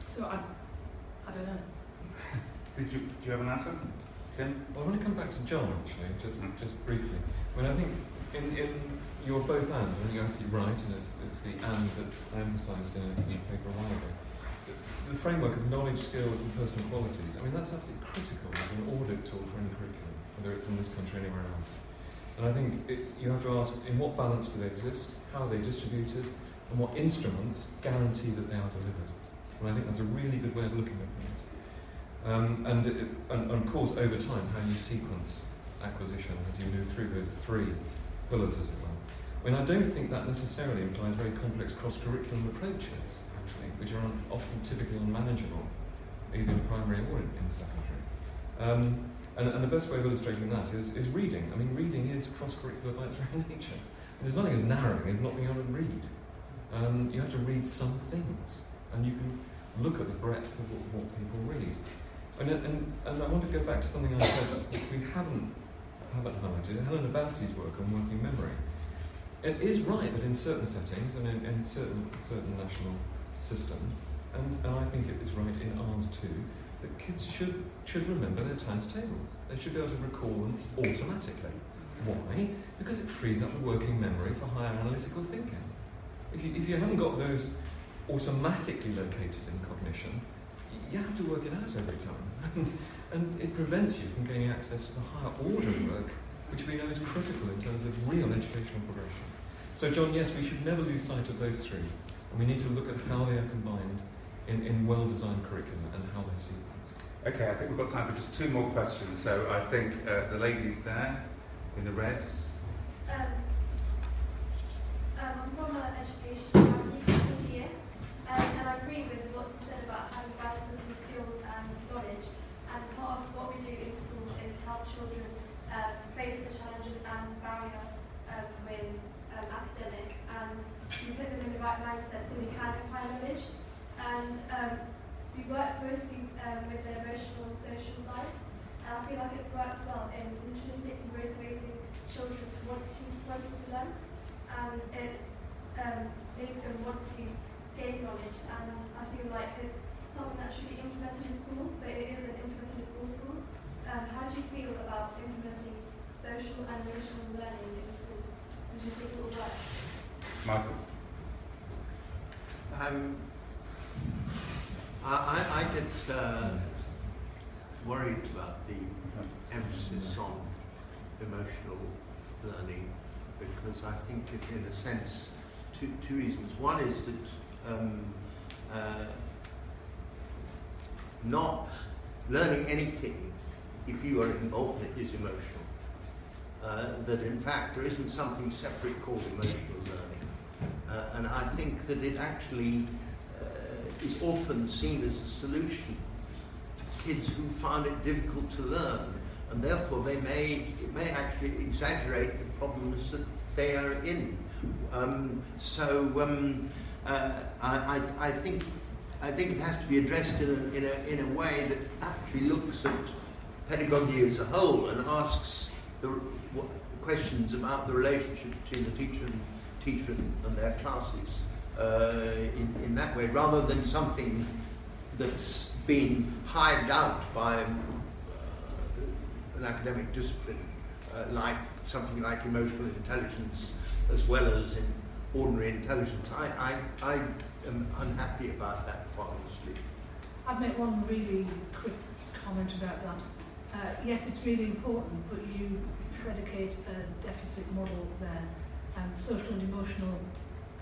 So I, I don't know. did you, do you have an answer? Tim? Well, I want to come back to John actually, just Mm. just briefly. I mean, I think in, in you're both and, and you're absolutely right, and it's, it's the and that I emphasised in a paper a while ago. The, the framework of knowledge, skills, and personal qualities. I mean, that's absolutely critical as an audit tool for any curriculum, whether it's in this country or anywhere else. And I think it, you have to ask in what balance do they exist, how are they distributed, and what instruments guarantee that they are delivered. And I think that's a really good way of looking at things. Um, and, it, and, and of course, over time, how you sequence acquisition as you move through those three pillars, as it were. I mean, I don't think that necessarily implies very complex cross-curriculum approaches, actually, which are often typically unmanageable, either in primary or in, in secondary. Um, and, and the best way of illustrating that is, is reading. I mean, reading is cross-curricular by its very nature. And there's nothing as narrowing as not being able to read. Um, you have to read some things, and you can look at the breadth of what, what people read. And, and, and I want to go back to something I said which we haven't, haven't highlighted, Helen Abadzi's work on working memory. It is right that in certain settings and in, in certain, certain national systems, and, and I think it is right in ours too, that kids should, should remember their times tables. They should be able to recall them automatically. Why? Because it frees up the working memory for higher analytical thinking. If you, if you haven't got those automatically located in cognition, you have to work it out every time. And, and it prevents you from gaining access to the higher order work, which we know is critical in terms of real educational progression. So, John, yes, we should never lose sight of those three. And we need to look at how they are combined in, in well designed curricula and how they sequence. Okay, I think we've got time for just two more questions. So I think uh, the lady there in the red. Um, um, I'm from an education capacity this year, um, and I agree with what's been said about having balanced with skills and knowledge. And part of what we do in schools is help children um, face the challenges and barrier um, with um, academic, and we put them in the right mindset so we can apply knowledge. And um, we work mostly um, with the emotional and social side, and I feel like it's worked well in intrinsically motivating children to want to wanting to learn, and it's um, made them want to gain knowledge. And I feel like it's something that should be implemented in schools, but it isn't implemented in all schools. Um, how do you feel about implementing social and emotional learning in schools? And do you think it will work? Michael. Um, I, I, I get uh, worried about the emphasis on emotional learning because I think it, in a sense, two, two reasons. One is that um, uh, not learning anything, if you are involved in it, is emotional. Uh, that in fact there isn't something separate called emotional learning. Uh, and I think that it actually uh, is often seen as a solution to kids who find it difficult to learn, and therefore they may it may actually exaggerate the problems that they are in. Um, so um, uh, I, I, I think I think it has to be addressed in a, in a, in a way that actually looks at pedagogy as a whole and asks the what, questions about the relationship between the teacher and teacher and their classes. uh, in, in that way, rather than something that's been hived out by an academic discipline, uh, like something like emotional intelligence, as well as in ordinary intelligence. I, I, I am unhappy about that, quite honestly. I'd make one really quick comment about that. Uh, yes, it's really important, but you predicate a deficit model there. Um, social and emotional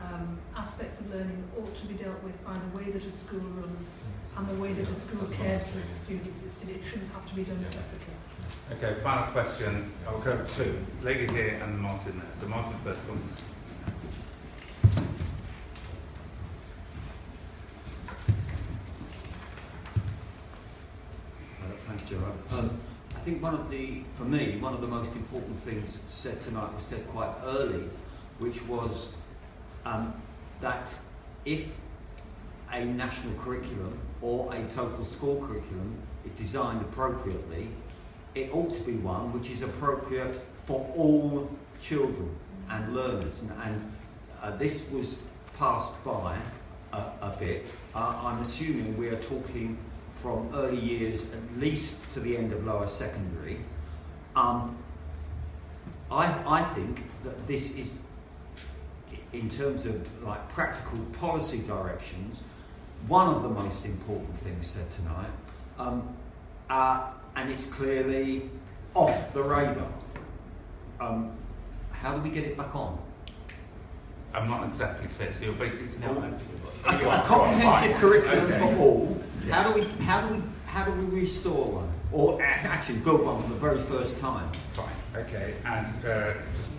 um, aspects of learning ought to be dealt with by the way that a school runs and the way that a school cares for its students. It, it shouldn't have to be done separately. Okay, final question. I'll go to lady here and Martin there. So Martin first. One. Thank you, Gerard. Um, I think one of the, for me, one of the most important things said tonight was said quite early, which was um, that if a national curriculum or a total school curriculum is designed appropriately, it ought to be one which is appropriate for all children and learners. And, and uh, this was passed by a, a bit. Uh, I'm assuming we are talking from early years at least to the end of lower secondary. Um, I, I think that this is, in terms of like practical policy directions, one of the most important things said tonight, um, uh, and it's clearly off the radar. Um, how do we get it back on? I'm not exactly clear. So you're basically saying a, a comprehensive curriculum okay. for all how do we how do we how do we restore one or actually build one for the very first time? Fine. Okay. And uh, just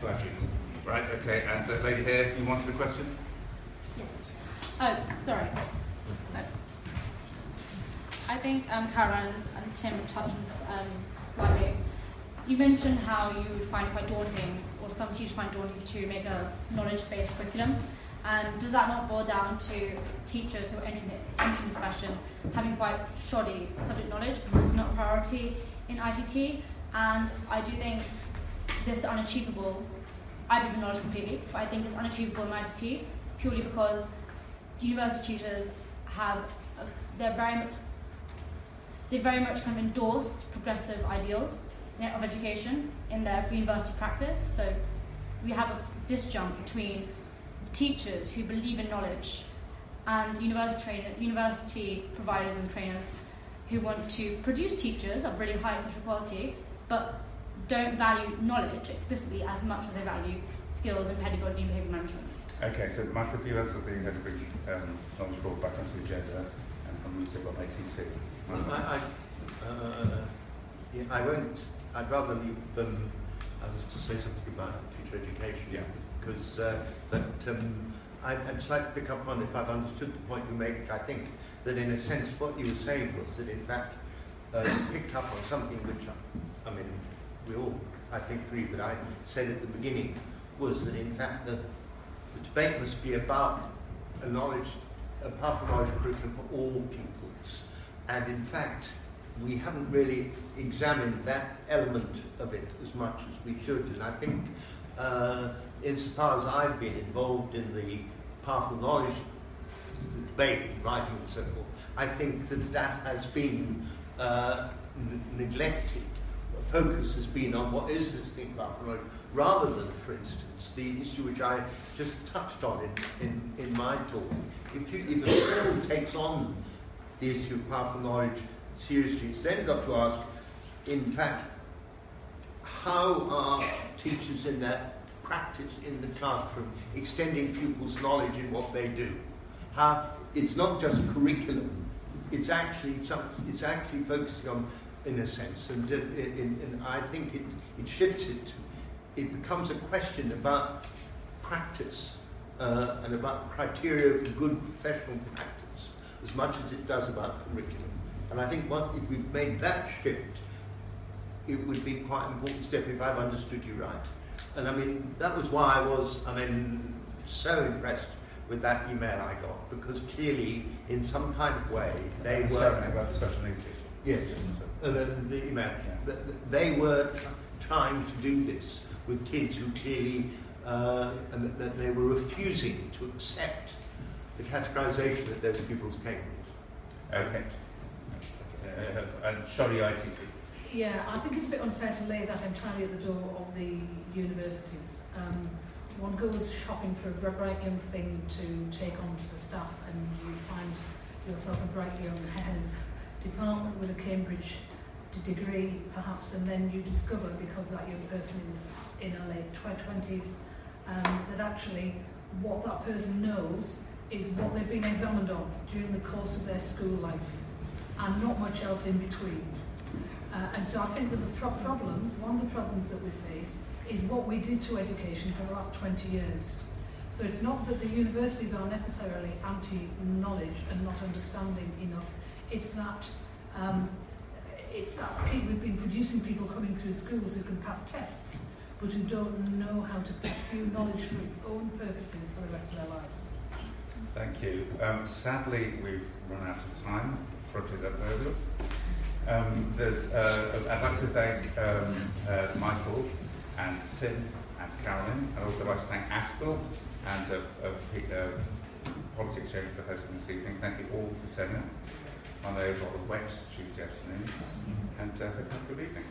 glad you. Right. Okay. And uh, lady here, you wanted a question? Yes. Oh, sorry. I think um, Karen and Tim touched on um, slightly. You mentioned how you would find it quite daunting, or some teachers find daunting to make a knowledge-based curriculum. And does that not boil down to teachers who are entering the, entering the profession having quite shoddy subject knowledge because it's not a priority in ITT? And I do think this is unachievable. I believe in knowledge completely, but I think it's unachievable in ITT purely because university tutors have a, they're very they very much kind of endorsed progressive ideals of education in their university practice. So we have a disjunct between teachers who believe in knowledge and university, trainer, university providers and trainers who want to produce teachers of really high social quality but don't value knowledge explicitly as much as they value skills and pedagogy and behaviour management. Okay, so Michael, if you answer the had to bring um, knowledge fraud back onto the agenda and from Lucy about ACT. Well, I, I, uh, yeah, I won't, I'd rather leave them, I was to say something about teacher education. Yeah because uh, but um, I, would just like to pick up on if I've understood the point you make. I think that in a sense what you were saying was that in fact uh, you picked up on something which I, I mean we all I think agree that I said at the beginning was that in fact the, the debate must be about a knowledge a powerful knowledge curriculum for all pupils and in fact we haven't really examined that element of it as much as we should and I think uh, insofar as I've been involved in the of knowledge debate, writing and so forth, I think that that has been uh, n- neglected. The focus has been on what is this thing about knowledge, rather than, for instance, the issue which I just touched on in, in, in my talk. If, you, if a school takes on the issue of powerful knowledge seriously, it's then got to ask, in fact, how are teachers in that practice in the classroom, extending pupils' knowledge in what they do. How it's not just curriculum; it's actually it's actually focusing on, in a sense, and, in, in, I think it, it shifts it. It becomes a question about practice uh, and about criteria for good professional practice, as much as it does about curriculum. And I think what, if we've made that shift, it would be quite an important step if I've understood you right. And I mean, that was why I was, I mean, so impressed with that email I got, because clearly, in some kind of way, they were... Sorry, about the special needs Yes, uh, the, the email. Yeah. They were trying to do this with kids who clearly uh, and that they were refusing to accept the categorization that those pupils came with. Okay. Uh, and shoddy ITT. Yeah, I think it's a bit unfair to lay that entirely at the door of the universities. Um, one goes shopping for a bright young thing to take on to the staff and you find yourself a bright young head of department with a Cambridge degree perhaps and then you discover because that young person is in her late 20s um, that actually what that person knows is what they've been examined on during the course of their school life and not much else in between. Uh, and so I think that the pro- problem, one of the problems that we face, is what we did to education for the last 20 years. So it's not that the universities are necessarily anti-knowledge and not understanding enough. It's that um, it's that we've been producing people coming through schools who can pass tests, but who don't know how to pursue knowledge for its own purposes for the rest of their lives. Thank you. Um, sadly, we've run out of time. Front is up over. Um, there's, uh, I'd like to thank um, uh, Michael and Tim and Carolyn. I'd also like to thank Aspel and uh, uh, uh, Policy Exchange for hosting this evening. Thank you all for turning up on a rather wet Tuesday afternoon. And uh, hope you have a good evening.